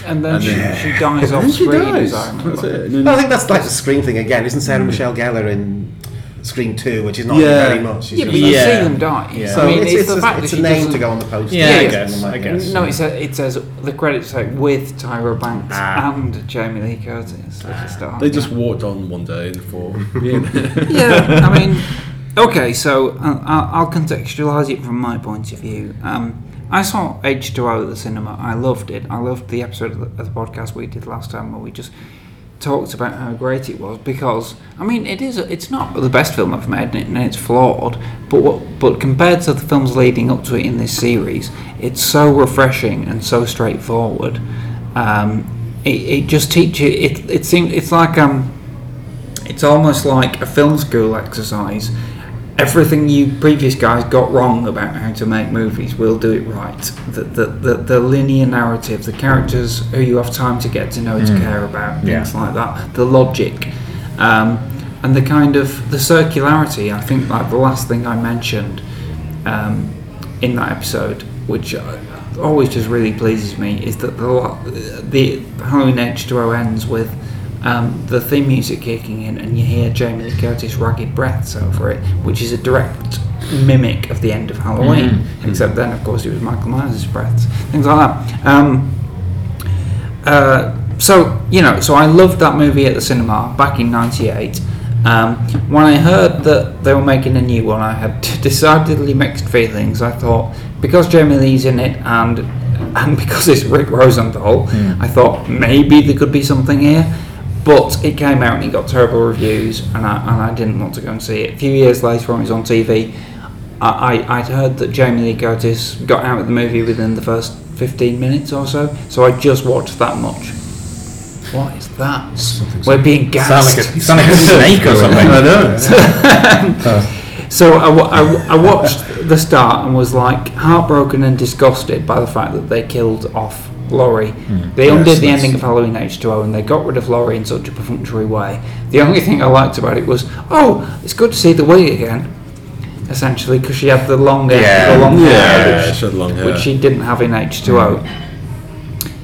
and then
And
she,
then-
she dies off screen.
dies.
I remember.
That's it. And then-
Well, I think that's like the Scream thing again. Isn't Sarah hmm. Michelle Gellar in Scream 2, which is not
Yeah.
very much?
Yeah, but you
Yeah.
see them die.
Yeah.
so
I mean,
it's,
it's,
it's,
the
a,
fact that
it's a
she
name to go on the poster.
Yeah, I guess, I guess.
No, it says, it says the credits say with Tyra Banks
Ah.
and Jamie Lee Curtis at the start.
they just walked on one day and thought, yeah.
yeah, I mean, okay, so uh, I'll, I'll contextualise it from my point of view. Um, I saw H2O at the cinema. I loved it. I loved the episode of the, of the podcast we did last time where we just talked about how great it was because I mean it is it's not the best film I've made and it's flawed but what, but compared to the films leading up to it in this series it's so refreshing and so straightforward. Um, it, it just teaches it it seems it's like um it's almost like a film school exercise everything you previous guys got wrong about how to make movies, we'll do it right. The the, the, the linear narrative, the characters who you have time to get to know and to care about,
Yeah.
things like that, the logic, um, and the kind of the circularity. I think like the last thing I mentioned um, in that episode, which uh, always just really pleases me, is that the the Halloween H2O ends with um, the theme music kicking in, and you hear Jamie Lee Curtis ragged breaths over it, which is a direct mimic of the end of Halloween. Except then, of course, it was Michael Myers' breaths, things like that. Um, uh, so you know, so I loved that movie at the cinema back in '98. Um, when I heard that they were making a new one, I had decidedly mixed feelings. I thought because Jamie Lee's in it and and because it's Rick Rosenthal, I thought maybe there could be something here. But it came out and it got terrible reviews, and I, and I didn't want to go and see it. A few years later, when it was on TV, I, I, I'd heard that Jamie Lee Curtis got out of the movie within the first 15 minutes or so, so I just watched that much. What is that? We're being
Sound
gassed.
like a, sound like a snake or something.
I know.
So I, I, I watched the start and was like heartbroken and disgusted by the fact that they killed off Laurie. They undid the ending of Halloween H2O and they got rid of Laurie in such a perfunctory way. The only thing I liked about it was, oh, it's good to see the wig again. Essentially, because she had the long hair,
Yeah.
the long hair,
Yeah,
which,
she had long hair.
which she didn't have in H2O.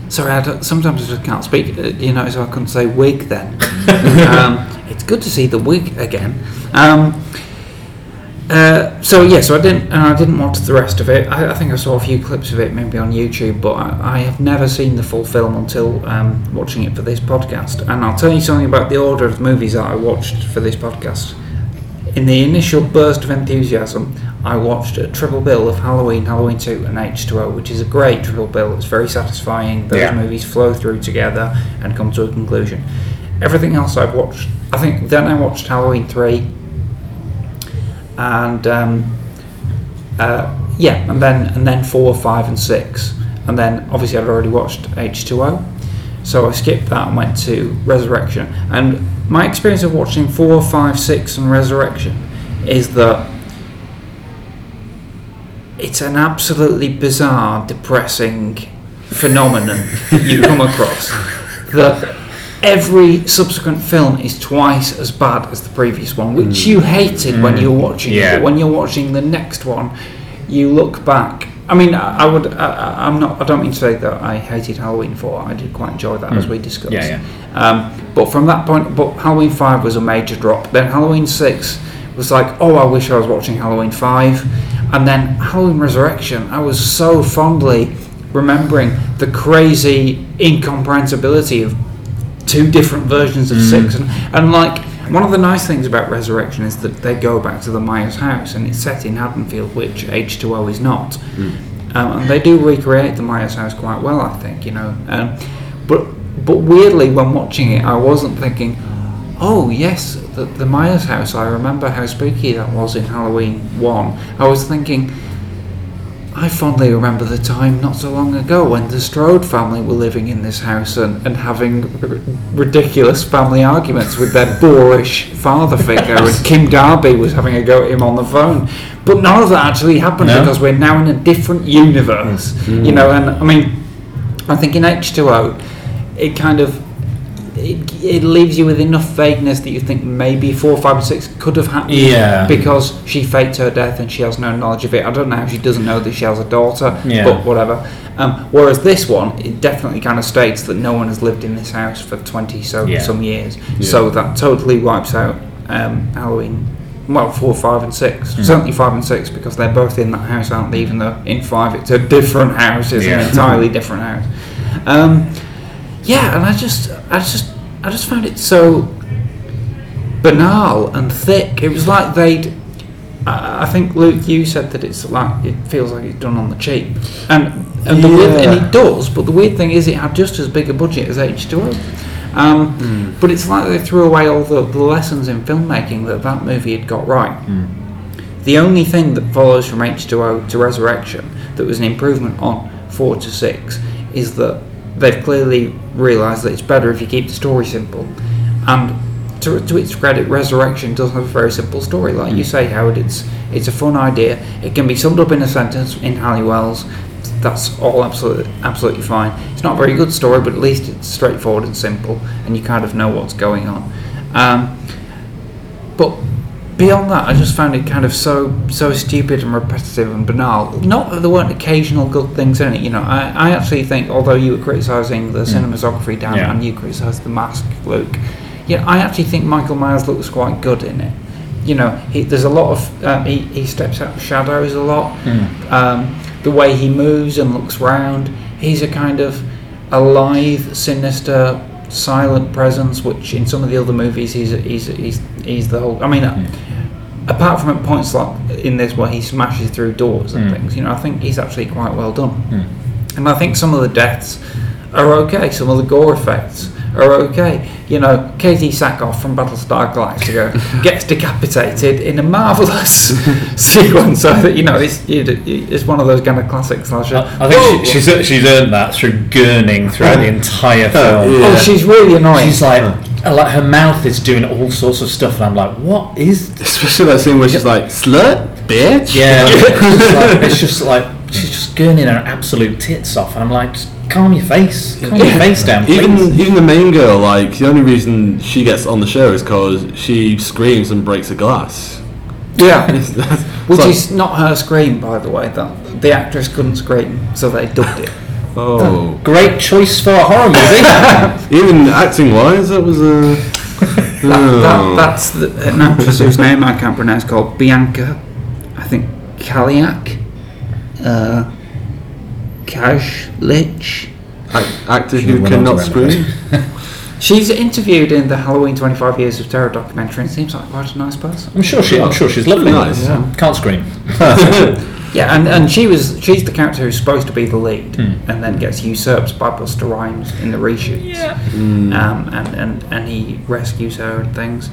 Sorry, I sometimes I just can't speak. uh, You know, so I couldn't say wig then. um, it's good to see the wig again. Um, uh, so yeah, so I didn't, and I didn't watch the rest of it. I, I think I saw a few clips of it, maybe on YouTube, but I, I have never seen the full film until um, watching it for this podcast. And I'll tell you something about the order of the movies that I watched for this podcast. In the initial burst of enthusiasm, I watched a triple bill of Halloween, Halloween 2, and H2O, which is a great triple bill. It's very satisfying. Those
Yeah.
movies flow through together and come to a conclusion. Everything else I've watched, I think then I watched Halloween 3, and um, uh, yeah, and then and then four, five, and six, and then obviously I'd already watched H two O, so I skipped that and went to Resurrection. And my experience of watching four, five, six, and Resurrection is that it's an absolutely bizarre, depressing phenomenon you come across. That every subsequent film is twice as bad as the previous one, which mm. you hated when mm. you were watching it.
Yeah.
But when you're watching the next one, you look back. I mean, I, I would. I, I'm not. I don't mean to say that I hated Halloween Four. I did quite enjoy that, as mm. we discussed.
Yeah,
Um, but from that point, but Halloween Five was a major drop. Then Halloween Six was like, oh, I wish I was watching Halloween Five, and then Halloween Resurrection. I was so fondly remembering the crazy incomprehensibility of two different versions of six, and, and like one of the nice things about Resurrection is that they go back to the Myers house, and it's set in Haddonfield, which H2O is not. Um, and they do recreate the Myers house quite well, I think. You know, um, but but weirdly, when watching it, I wasn't thinking, "Oh yes, the, the Myers house. I remember how spooky that was in Halloween One." I was thinking. I fondly remember the time not so long ago when the Strode family were living in this house and, and having r- ridiculous family arguments with their boorish father figure, and Kim Darby was having a go at him on the phone. But none of that actually happened
No.
because we're now in a different universe, you hmm. know. And I mean, I think in H2O, it kind of it, it leaves you with enough vagueness that you think maybe four, five, and six could have happened.
Yeah.
Because she faked her death and she has no knowledge of it. I don't know how she doesn't know that she has a daughter.
Yeah.
But whatever. Um, whereas this one, it definitely kind of states that no one has lived in this house for twenty so
Yeah.
some years. So that totally wipes out um, Halloween. Well, four, five, and six.
Hmm.
Certainly five and six because they're both in that house, aren't they? Even though in five it's a different house, it's
Yeah.
an entirely different house. Um, yeah, and I just, I just, I just found it so banal and thick. It was like they'd. I think Luke, you said that it's like it feels like it's done on the cheap, and and the weird, and it does. But the weird thing is, it had just as big a budget as H two O. Um, But it's like they threw away all the, the lessons in filmmaking that that movie had got right. The only thing that follows from H2O to Resurrection that was an improvement on 4 to 6 is that they've clearly realised that it's better if you keep the story simple. And to to, its credit, Resurrection does have a very simple story. Like you say, Howard, it's it's a fun idea. It can be summed up in a sentence in Halliwell's. That's all absolutely absolutely fine. It's not a very good story, but at least it's straightforward and simple, and you kind of know what's going on. Um, but beyond that, I just found it kind of so so stupid and repetitive and banal. Not that there weren't occasional good things in it. You know, I, I actually think, although you were criticising the cinematography, Dan,
Yeah.
and you criticised the mask, Luke, yeah, I actually think Michael Myers looks quite good in it. You know, he, there's a lot of um, he, he steps out of shadows a lot. Um, the way he moves and looks round, he's a kind of a alive, sinister, silent presence, which in some of the other movies he's he's he's, he's the whole. I mean, uh, apart from at points like in this where he smashes through doors and hmm. things, you know, I think he's actually quite well done. Hmm. And I think some of the deaths are okay. Some of the gore effects are okay. You know, Katee Sackhoff from Battlestar Galactica gets decapitated in a marvelous sequence. So that you know, it's it's one of those kind of classic slasher.
I think oh! she, she's she's earned that through gurning throughout the entire oh, film.
oh, she's really annoying.
She's like, uh, like her mouth is doing all sorts of stuff, and I'm like, what is? This?
Especially that scene where she's like, slut, bitch.
Yeah, it's, like, it's just like she's just gurning her absolute tits off, and I'm like, just calm your face, calm your face down, please.
Even even the main girl, like the only reason she gets on the show is because she screams and breaks a glass.
yeah.
It's- that's-
Which
it's like-
is not her scream, by the way. That the actress couldn't scream, so they dubbed it.
oh,
Great choice for a horror movie.
even acting wise, that was a.
That,
Oh.
that, that's the, an actress whose name I can't pronounce called Bianca, I think Kaliak, uh, Kajlich.
Ac- actor who
went on
cannot
to Emily.
scream.
She's interviewed in the Halloween 25 Years of Terror documentary and seems like quite a nice person.
I'm sure she, I'm sure she's lovely.
Nice.
Yeah. Can't scream.
Yeah, and, and she was she's the character who's supposed to be the lead
Hmm.
and then gets usurped by Busta Rhymes in the reshoots.
Yeah.
um, and, and, and he rescues her and things.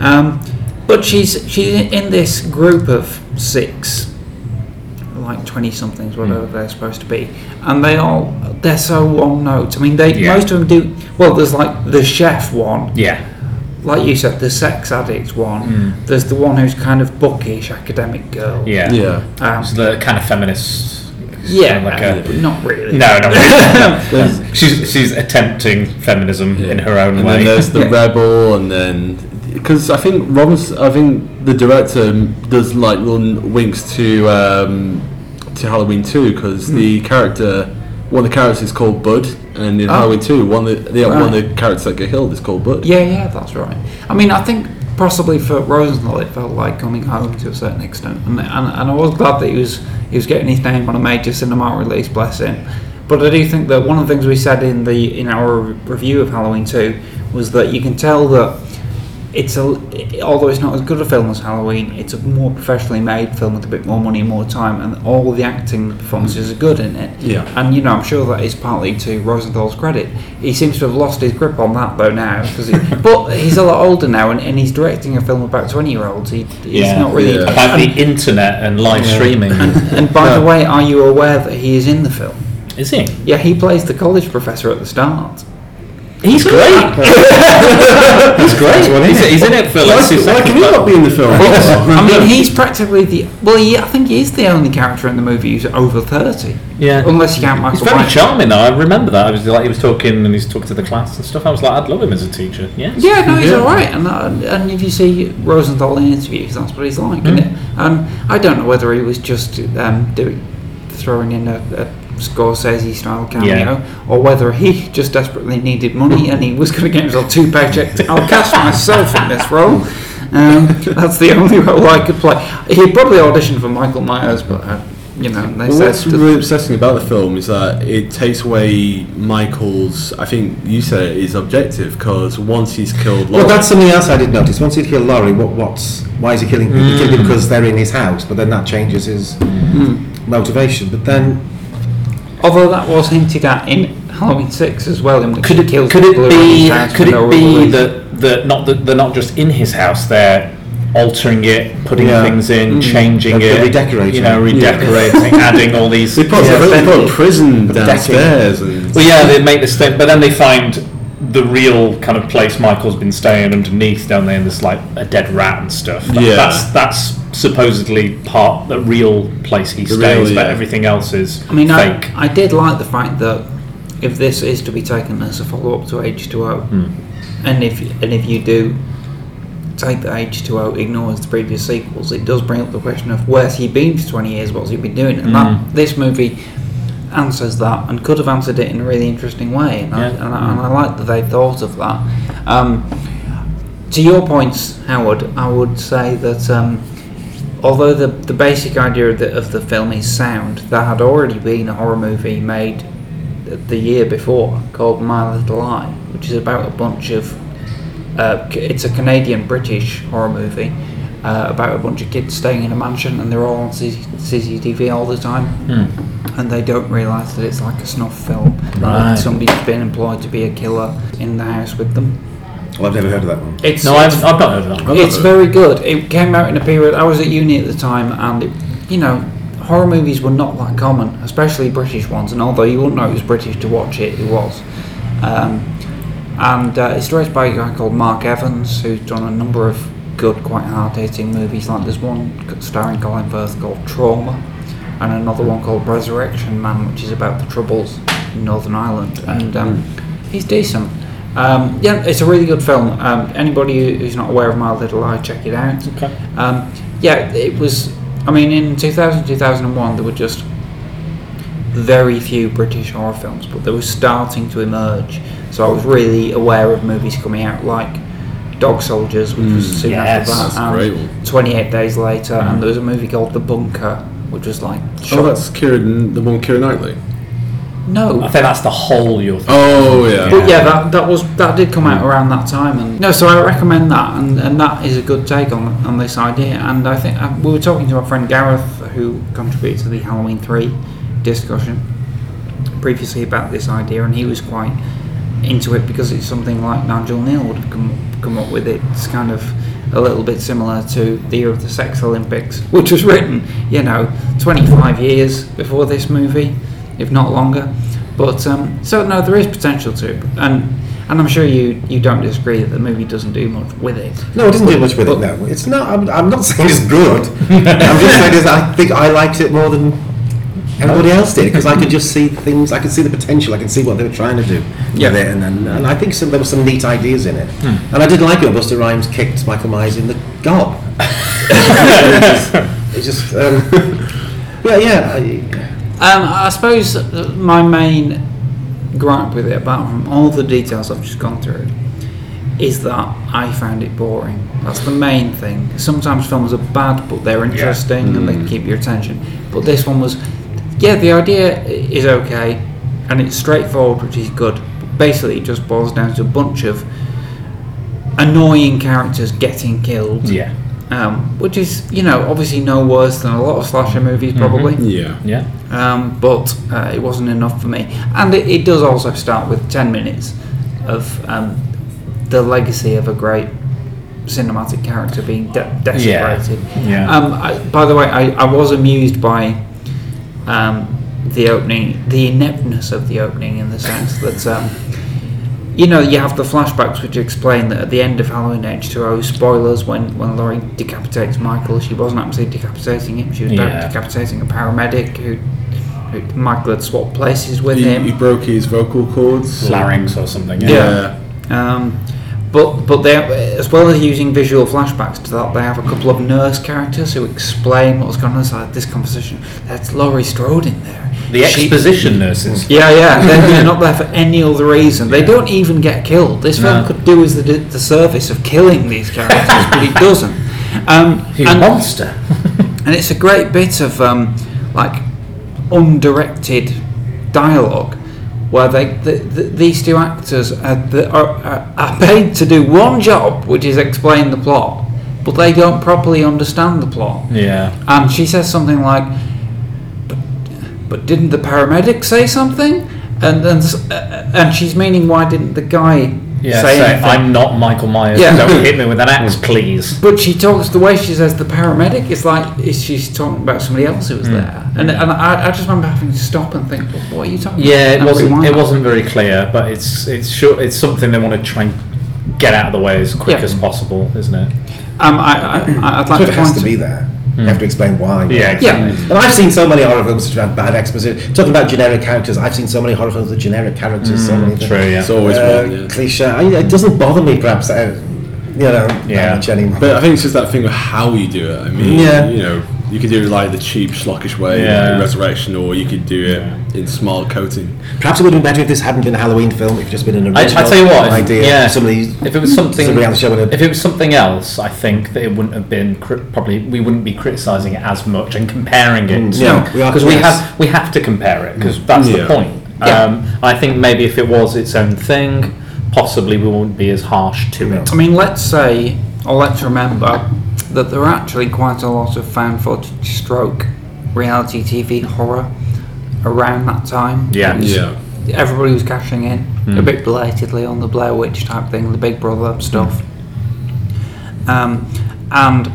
Um, but she's she's in this group of six, like twenty somethings, whatever they're supposed to be, and they all they're so one note. I mean, they
Yeah.
most of them do well. There's like the chef one,
Yeah.
like you said, the sex addict one. There's the one who's kind of bookish academic girl.
Yeah.
Yeah.
Um,
She's the kind of feminist.
yeah,
Like a,
but not really.
no, not really. she's she's attempting feminism in her own way.
and
way.
then there's the
Yeah.
rebel, and then because I think Robin's, I think the director does like little winks to um, to Halloween two because the hmm. character, one of the characters is called Bud, and in
Oh.
Halloween two, one of the, the one of the characters that get killed is called Bud.
Yeah, yeah, that's right. I mean, I think possibly for Rosenthal, it felt like coming home to a certain extent, and, and, and I was glad that he was he was getting his name on a major cinema release. Bless him. But I do think that one of the things we said in the in our review of Halloween Two was that you can tell that it's a although it's not as good a film as Halloween, it's a more professionally made film with a bit more money and more time, and all the acting performances are good in it.
Yeah.
And you know, I'm sure that is partly to Rosenthal's credit. He seems to have lost his grip on that though now, because he, but he's a lot older now, and, and he's directing a film about 20 year olds. He, he's
yeah.
not really.
Yeah.
about the internet and live streaming.
And by the way, are you aware that he is in the film?
Is he?
Yeah, he plays the college professor at the start.
He's great. he's great. He's, he's in it for like
Why,
two
why
seconds.
can he not be in the film?
I mean, he's practically the. Well, he, I think he is the only character in the movie who's over 30.
Yeah.
Unless you count Michael
He's very
Myers.
charming though. I remember that. I was like, he was talking and he's talking to the class and stuff. I was like, I'd love him as a teacher. Yes.
Yeah, no, he's all right, and uh, and if you see Rosenthal in interviews, that's what he's like, isn't it? And I don't know whether he was just um, doing throwing in a, a Scorsese style cameo,
Yeah.
or whether he just desperately needed money and he was going to get himself two paychecks. I'll cast myself in this role. Um, that's the only role I could play. He probably auditioned for Michael Myers, but uh, you know they
Well, what's really upsetting about the film is that it takes away Michael's. I think you said it, his objective because once he's killed,
Well, that's something else I did notice. Once he'd killed Laurie, what, what's why is he killing people? He killed because they're in his house, but then that changes his motivation. But then,
Although that was hinted at in Halloween Six as well. In which
Could it
kills
could it
people who are in
be could
for no
it be that that not that they're not just in his house? They're altering it, putting
Yeah.
things in, mm. changing
They're-
it,
they're redecorating.
You know, redecorating, adding all these.
they put,
Yeah,
they put a prison downstairs and
Well, yeah, they make this thing, but then they find the real kind of place Michael's been staying underneath down there, and there's like a dead rat and stuff. That-
Yeah.
That's that's supposedly part the real place he
The
stays,
real,
but
yeah.
everything else is
I mean,
fake.
I, I did like the fact that if this is to be taken as a follow up to H2O, hmm. and if and if you do take the H2O, ignores the previous sequels, it does bring up the question of where's he been for 20 years, what's he been doing? And that, hmm. this movie answers that and could have answered it in a really interesting way. And, I, and, I, and I like that they thought of that. Um, to your points, Howard, I would say that um, although the, the basic idea of the, of the film is sound, there had already been a horror movie made the year before called My Little Eye, which is about a bunch of. Uh, it's a Canadian British horror movie uh, about a bunch of kids staying in a mansion and they're all on CC- CCTV all the time. And they don't realise that it's like a snuff film.
Right.
That somebody's been employed to be a killer in the house with them.
Well, I've never heard of that one.
It's,
No,
it's
I've, I've not heard of that.
it's very good. It came out in a period. I was at uni at the time, and it, you know, horror movies were not that common, especially British ones. And although you wouldn't know it was British to watch it, it was. Um, and uh, it's directed by a guy called Marc Evans, who's done a number of good, quite hard-hitting movies. Like there's one starring Colin Firth called Trauma, and another one called Resurrection Man, which is about the troubles in Northern Ireland. And um, he's decent. Um, yeah, it's a really good film. Um, anybody who's not aware of My Little Eye, check it out.
Okay.
Um, yeah, it was. I mean, in 2000, 2001, there were just very few British horror films, but they were starting to emerge. So I was really aware of movies coming out like Dog Soldiers, which was mm. soon
yes,
after that,
that's
and 28 Days Later, and mm. there was a movie called The Bunker, which was like.
Oh, that's Kieran, the one Keira Knightley.
no,
I think that's the Hole you're thinking.
Oh yeah.
But yeah, that, that was that did come out mm. around that time, and no, so I recommend that, and, and that is a good take on on this idea. And I think uh, we were talking to our friend Gareth, who contributed to the Halloween three discussion previously about this idea, and he was quite into it because it's something like Nigel Kneale would have come come up with. It. It's kind of a little bit similar to the year of the Sex Olympics, which was written, you know, 25 years before this movie, if not longer. But um, so no, there is potential to, it. and and I'm sure you you don't disagree that the movie doesn't do much with it.
No, it doesn't do much with it. No, it's not. I'm, I'm not saying it's good. I'm just saying I think I liked it more than everybody else did because I could just see things. I could see the potential. I could see what they were trying to do
Yeah.
with it, and, and, and I think some, there were some neat ideas in it. And I did like it when Busta Rhymes kicked Michael Myers in the gob. it's just, um, yeah, yeah. I,
Um, I suppose my main gripe with it, apart from all the details I've just gone through, is that I found it boring. That's the main thing. Sometimes films are bad, but they're interesting and they keep your attention. But this one was, yeah, the idea is okay, and it's straightforward, which is good. Basically, it just boils down to a bunch of annoying characters getting killed.
Yeah.
Um, which is, you know, obviously no worse than a lot of slasher movies, probably
Yeah.
Yeah.
um, but uh, it wasn't enough for me. And it, it does also start with 10 minutes of um, the legacy of a great cinematic character being de- desecrated.
Yeah.
Um, I, by the way, I, I was amused by um, the opening, the ineptness of the opening in the sense that. Um, you know, you have the flashbacks which explain that at the end of Halloween H2O, spoilers, when, when Laurie decapitates Michael, she wasn't actually decapitating him, she was
Yeah.
decapitating a paramedic who, who Michael had swapped places with
He,
him.
he broke his vocal cords.
Larynx or something. Yeah.
Yeah. Um, but but they as well as using visual flashbacks to that, they have a couple of nurse characters who explain what's going on inside this conversation. That's Laurie Strode in there.
The
She-
exposition nurses.
Yeah, yeah. They're, they're not there for any other reason. They don't even get killed. This film
No.
could do the, the service of killing these characters, but it doesn't. Um,
He's a monster.
and it's a great bit of um, like undirected dialogue where they the, the, these two actors are, the, are, are, paid to do one job, which is explain the plot, but they don't properly understand the plot.
yeah.
And she says something like, "But, but didn't the paramedic say something?" And then, s- uh, and she's meaning, why didn't the guy
Yeah,
say
say,
anything.
I'm not Michael Myers.
Yeah.
Don't hit me with an axe, please.
But she talks the way she says the paramedic. It's like she's talking about somebody else who was
Hmm.
there, and and I, I just remember having to stop and think, well, what are you talking
Yeah, it
about? And
wasn't.
rewind
It
that.
wasn't very clear, but it's it's sure it's something they want to try and get out of the way as quick
Yeah.
as possible, isn't it?
Um, I, I, I'd like
So
to
it has
point
to be there. You have to explain why.
Yeah,
Yeah,
And I've seen so many horror films which have bad exposition. Talking about generic characters, I've seen so many horror films with generic characters. so many
True. Yeah.
It's always
uh,
one, yeah.
cliche. I, it doesn't bother me, perhaps, uh, you know,
Yeah.
that much anymore.
But I think it's just that thing of how you do it. I mean,
Yeah.
you know, you could do it like the cheap, schlockish way,
Yeah.
like Resurrection, or you could do it in smart coating.
Perhaps it would have been better if this hadn't been a Halloween film. If it just been an
I,
original
I tell you what, if-
idea.
yeah.
Somebody,
if it was something,
somebody on the show would have.
if it was something else, I think that it wouldn't have been cri- probably we wouldn't be criticizing it as much and comparing it.
Mm, yeah, we are-
because we,
yes.
have we have to compare it because that's
Yeah.
the point.
Yeah.
Um, I think maybe if it was its own thing, possibly we wouldn't be as harsh to it.
I mean, let's say, or let's remember, that there are actually quite a lot of fan footage stroke reality TV horror around that time.
Yeah.
Yeah.
Everybody was cashing in a bit belatedly on the Blair Witch type thing, the Big Brother stuff. Um, and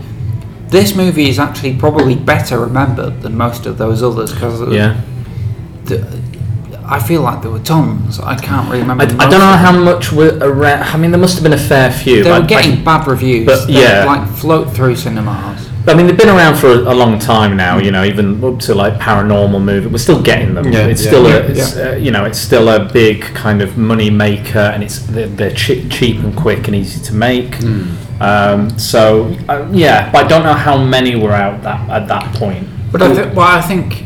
this movie is actually probably better remembered than most of those others because
Yeah.
I feel like there were tons. I can't really remember.
I, I don't know how much were around. I mean, there must have been a fair few.
They were
I-
getting bad reviews.
But,
They,
yeah.
like float through cinemas.
I mean, they've been around for a, a long time now. You know, even up to like paranormal movie, we're still getting them.
Yeah,
it's
yeah.
still
Yeah,
a, it's, uh, you know, it's still a big kind of money maker, and it's they're, they're cheap, cheap and quick and easy to make. Um, so uh, yeah, but I don't know how many were out that at that point.
But I think, well, I think,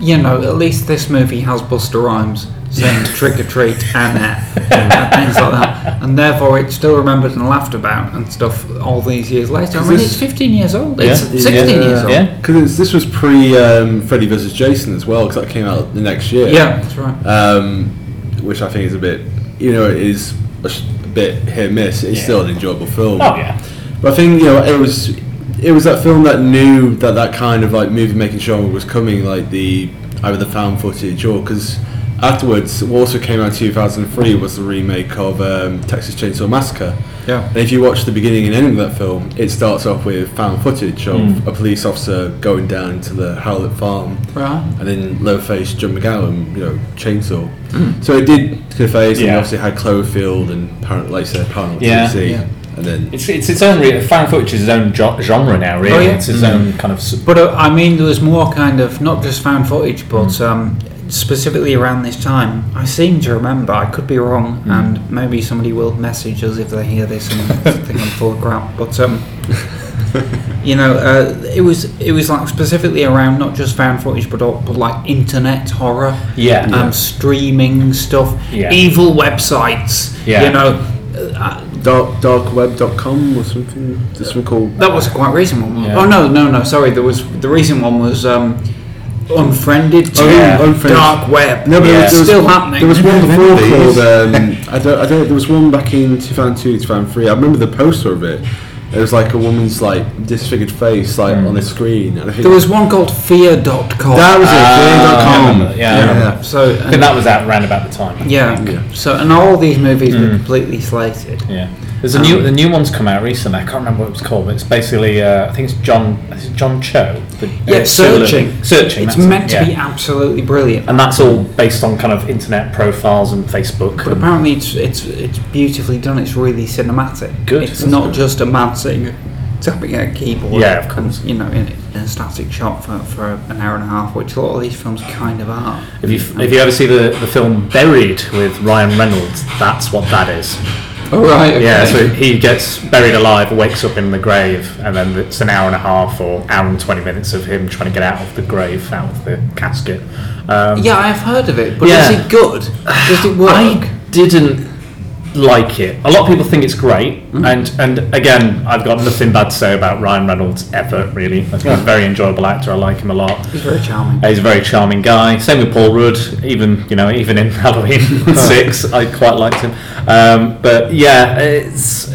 you know, at least this movie has Busta Rhymes saying "trick or treat" and uh, and things like that, and therefore it's still remembered and laughed about and stuff all these years later. I mean, it's 15 years old. It's
Yeah.
16
Yeah.
years old.
Yeah,
Because this was pre um, Freddy vs. Jason as well, because that came out the next year.
Yeah, that's right.
Um, which I think is a bit, you know, it is a, bit hit miss. It's
Yeah.
still an enjoyable film.
oh yeah,
But I think you know it was it was that film that knew that that kind of like movie making genre was coming, like the either the found footage or because afterwards, what also came out in 2003 was the remake of um, Texas Chainsaw Massacre.
Yeah.
And if you watch the beginning and ending of that film, it starts off with found footage of
Mm.
a police officer going down to the Howlett farm
Right.
and then Leatherface, John McGowan, you know, chainsaw. So it did to the face, and
Yeah.
you obviously had Cloverfield and Parent, like I said, Paranormal
Yeah.
Yeah.
And then
it's it's its own re- found footage is its own jo- genre now. Really,
Oh, yeah.
it's its own kind of. s-
But uh, I mean, there was more kind of not just found footage, but um, specifically around this time, I seem to remember. I could be wrong, and maybe somebody will message us if they hear this and think I'm full of crap. But um, you know, uh, it was it was like specifically around not just found footage, but, all, but like internet horror,
Yeah.
um, streaming stuff,
Yeah.
evil websites.
Yeah.
You know. Uh,
dark darkweb.com or something. There's something called.
That was quite recent one.
Yeah.
Oh no, no, no. Sorry, there was the recent one was um, unfriended to
Oh, yeah, Unfriended.
dark web.
No, but
Yeah.
there, was, there was,
still happening.
There was one before called. Um, I don't. I don't. There was one back in 2002, 2003. I remember the poster of it. It was like a woman's like disfigured face like on the screen. And I think
There was one called Fear.com.
that was it.
Ah,
Fear.com.
I remember, yeah, I
so
I think
and-
that was out around about the time.
yeah.
Yeah.
So and all these movies were completely slated.
Yeah, there's a new the new one's come out recently. I can't remember what it was called, but it's basically uh, I think it's John is it John Cho. The,
Yeah,
uh,
searching.
searching.
It's
that's it,
meant to
yeah.
be absolutely brilliant.
and that's all based on kind of internet profiles and Facebook.
But
and-
apparently it's it's it's beautifully done. It's really cinematic.
Good,
It's not
good.
just a man sitting tapping at a keyboard.
Yeah, of course.
And, you know, in, in a static shot for, for an hour and a half, which a lot of these films kind of are.
if you if you ever see the, the film Buried with Ryan Reynolds, that's what that is.
Oh right. Okay.
Yeah, so he gets buried alive, wakes up in the grave, and then it's an hour and a half or hour and twenty minutes of him trying to get out of the grave, out of the casket. Um,
Yeah, I've heard of it, but
Yeah.
is it good? Does it work?
I didn't like it. A lot of people think it's great,
Mm.
and and again, I've got nothing bad to say about Ryan Reynolds ever. Really, he's a very enjoyable actor. I like him a lot.
He's very charming.
He's a very charming guy. Same with Paul Rudd. Even you know, even in Halloween Six, I quite liked him. Um, but yeah, it's.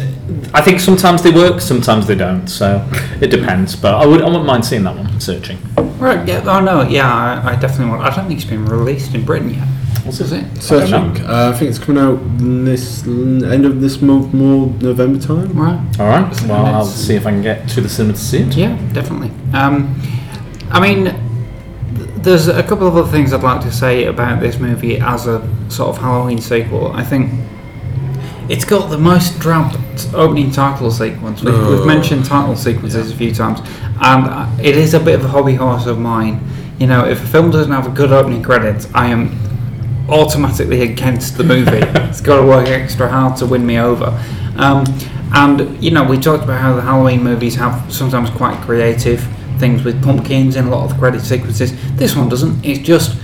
I think sometimes they work, sometimes they don't. So it depends. But I would, I wouldn't mind seeing that one. Searching.
Right. Yeah. Oh no. Yeah. I, I definitely want. I don't think it's been released in Britain yet.
Was
Was
it?
it?
Searching. Uh, I think it's coming out this end of this month, more November time.
Right.
All right. Well, I'll see if I can get to the cinema to see it.
Yeah, definitely. Um, I mean, there's a couple of other things I'd like to say about this movie as a sort of Halloween sequel. I think it's got the most drab opening title sequence. We've, we've
Oh.
mentioned title sequences a few times, and uh, it is a bit of a hobby horse of mine. You know, if a film doesn't have a good opening credits, I am automatically against the movie. it's got to work extra hard to win me over. Um, and you know, we talked about how the Halloween movies have sometimes quite creative things with pumpkins in a lot of the credit sequences. This one doesn't. It's just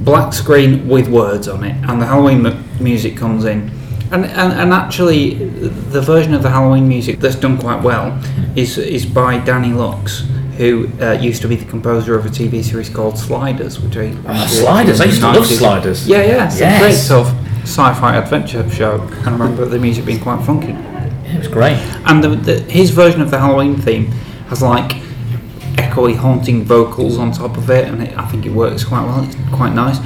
black screen with words on it, and the Halloween mu- music comes in. And, and, and actually, the version of the Halloween music that's done quite well is is by Danny Lux, who uh, used to be the composer of a TV series called Sliders, which I
Ah, Sliders. I used to love Sliders.
Yeah, yeah, it's a great sort of sci-fi adventure show. I remember the music being quite funky.
Yeah, it was great.
And the, the, his version of the Halloween theme has like echoey, haunting vocals on top of it, and it, I think it works quite well. It's quite nice.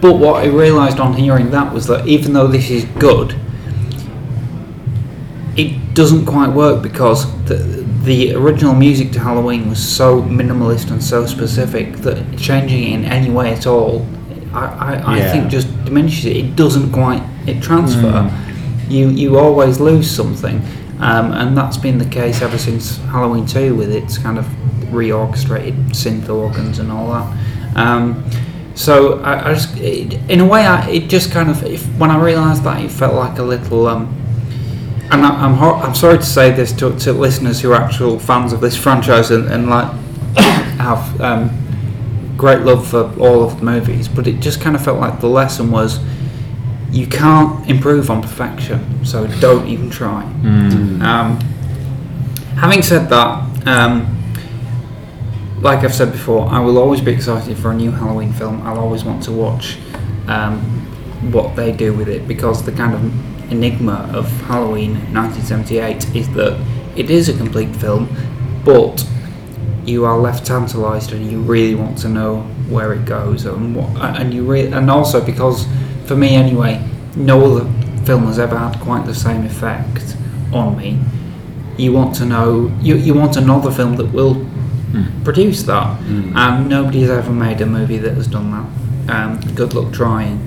But what I realised on hearing that was that even though this is good, it doesn't quite work because the, the original music to Halloween was so minimalist and so specific that changing it in any way at all, I, I, I think just diminishes it. It doesn't quite it transfer. You you always lose something, um, and that's been the case ever since Halloween Two with its kind of reorchestrated synth organs and all that. Um, so I, I just, it, in a way, I, it just kind of if, when I realised that, it felt like a little. Um, and I, I'm I'm sorry to say this to, to listeners who are actual fans of this franchise and, and like have um, great love for all of the movies, but it just kind of felt like the lesson was you can't improve on perfection, so don't even try. Um, having said that, um, like I've said before, I will always be excited for a new Halloween film. I'll always want to watch um, what they do with it because the kind of enigma of Halloween 1978 is that it is a complete film, but you are left tantalised and you really want to know where it goes and what and you re- and also because for me anyway no other film has ever had quite the same effect on me. You want to know you, you want another film that will produce that. And nobody has ever made a movie that has done that. Um, good luck trying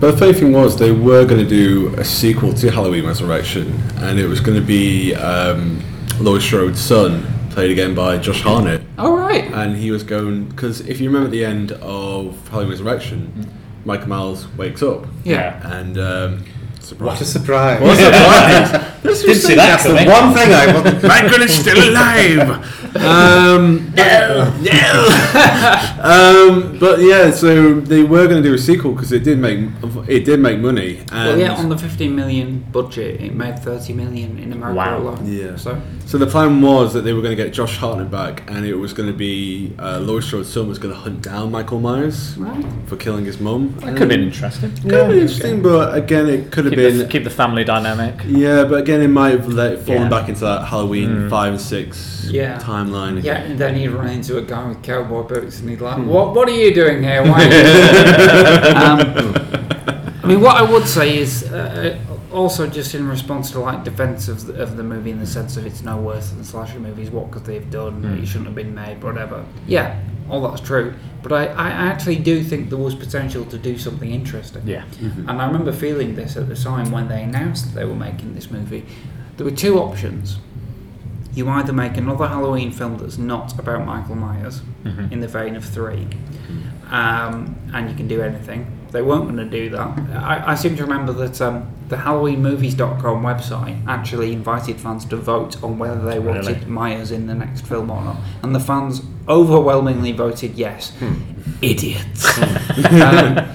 But the funny thing was, they were going to do a sequel to Halloween Resurrection, and it was going to be um, Laurie Strode's son, played again by Josh Hartnett.
all right.
And he was going because if you remember at the end of Halloween Resurrection, Michael Myers wakes up,
yeah.
And um,
What a
surprise!
surprise!
What a surprise!
Didn't see that
That's the one thing I wasn't.
Michael is still alive. Um, no, no. um, but yeah, so they were going to do a sequel because it did make it did make money. And
well yeah on the 15 million budget it made 30 million in America
Wow.
alone
Yeah.
so
So the plan was that they were going to get Josh Hartnett back, and it was going to be uh, Laurie Strode's son was going to hunt down Michael Myers
right
for killing his mum.
That could have been interesting.
Could have been interesting, but again, it could have
Keep
been
the, keep the family dynamic.
Yeah, but again, it might have let, fallen
Yeah.
back into that Halloween five and six
Yeah.
timeline.
Yeah, and then he'd run into a guy with cowboy boots, and he'd
Hmm.
like, "What? What are you doing here? Why?" Are you um, I mean, what I would say is uh, also just in response to like defense of the, of the movie in the sense of it's no worse than slasher movies. What could they have done? It shouldn't have been made. Whatever. Yeah, all that's true. But I, I actually do think there was potential to do something interesting.
Yeah.
And I remember feeling this at the time when they announced that they were making this movie. There were two options. You either make another Halloween film that's not about Michael Myers,
Mhm.
in the vein of three, um, and you can do anything. They weren't going to do that. I, I seem to remember that um, the HalloweenMovies.com website actually invited fans to vote on whether they wanted
Really?
Myers in the next film or not, and the fans overwhelmingly voted yes. Idiots. um,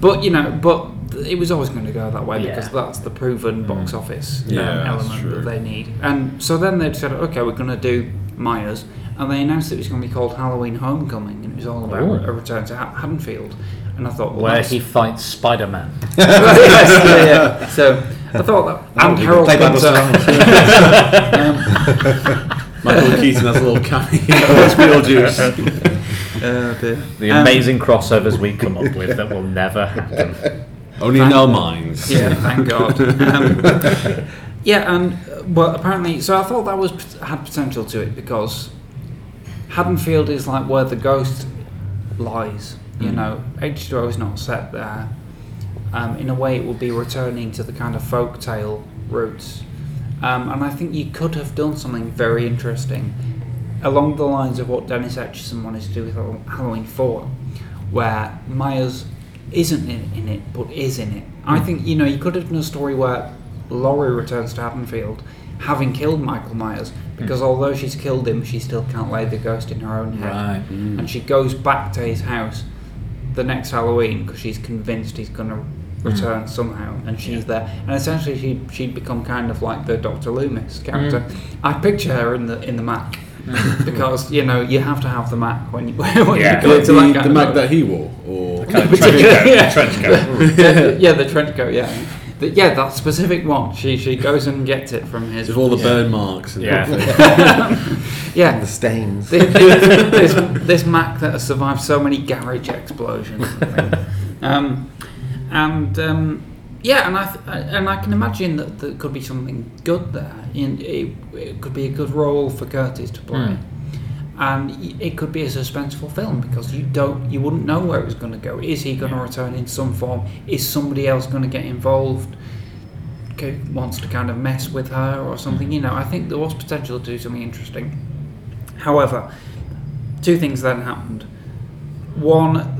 but you know, but it was always going to go that way because that's the proven box office um,
Yeah,
element that they need. And so then they said, okay, we're going to do Myers, and they announced it was going to be called Halloween Homecoming, and it was all about
Ooh.
a return to Ha- Haddonfield. And I thought, well,
Where
that's-
he fights Spider Man.
yes, yeah, yeah. So I thought that, and
you
Harold
play by
Pinter. um,
Michael Keaton has a little cameo as Beetlejuice.
Oh dear.
The
Um,
amazing crossovers we come up with that will never happen.
Only in our minds.
Yeah, thank God. Um, yeah, and uh, well, apparently, so I thought that was had potential to it because Haddonfield is like where the ghost lies. You know, H2O is not set there. Um, in a way, it would be returning to the kind of folk tale roots. Um, and I think you could have done something very interesting along the lines of what Dennis Etchison wanted to do with Halloween 4, where Myers isn't in, in it but is in it. I think, you know, you could have done a story where Laurie returns to Haddonfield having killed Michael Myers because although she's killed him, she still can't lay the ghost in her own head.
Right.
And she goes back to his house the next Halloween because she's convinced he's going to return mm. somehow, and she's there. And essentially, she she'd become kind of like the Doctor Loomis character. Mm. I picture her in the in the Mac mm. because you know you have to have the Mac when you when
Yeah.
you go
The,
to that
the,
kind
the Mac that he wore, or
Kind of trench coat.
Yeah.
Trench coat.
yeah, yeah, the trench coat. Yeah, the, yeah, that specific one. She she goes and gets it from his.
with all the burn marks. And
Yeah.
yeah,
The stains.
this, this, this Mac that has survived so many garage explosions. um, and um, yeah, and I th- and I can imagine that there could be something good there. In it, it could be a good role for Curtis to play. And it could be a suspenseful film because you don't, you wouldn't know where it was going to go. Is he going to return in some form? Is somebody else going to get involved? Okay, wants to kind of mess with her or something. You know, I think there was potential to do something interesting. However, two things then happened. One,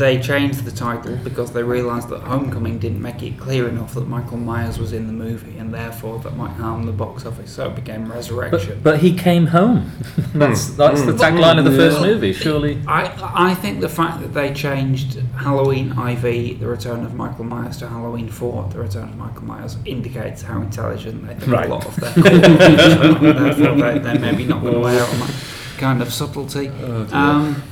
they changed the title because they realised that Homecoming didn't make it clear enough that Michael Myers was in the movie, and therefore that might harm the box office. So it became Resurrection.
But, but he came home. that's that's the tagline of the first movie. Surely.
I I think the fact that they changed Halloween IV, the return of Michael Myers, to Halloween 4, the return of Michael Myers, indicates how intelligent they think
Right.
a lot of their Therefore, they, they're maybe not going to wear on that kind of subtlety. um,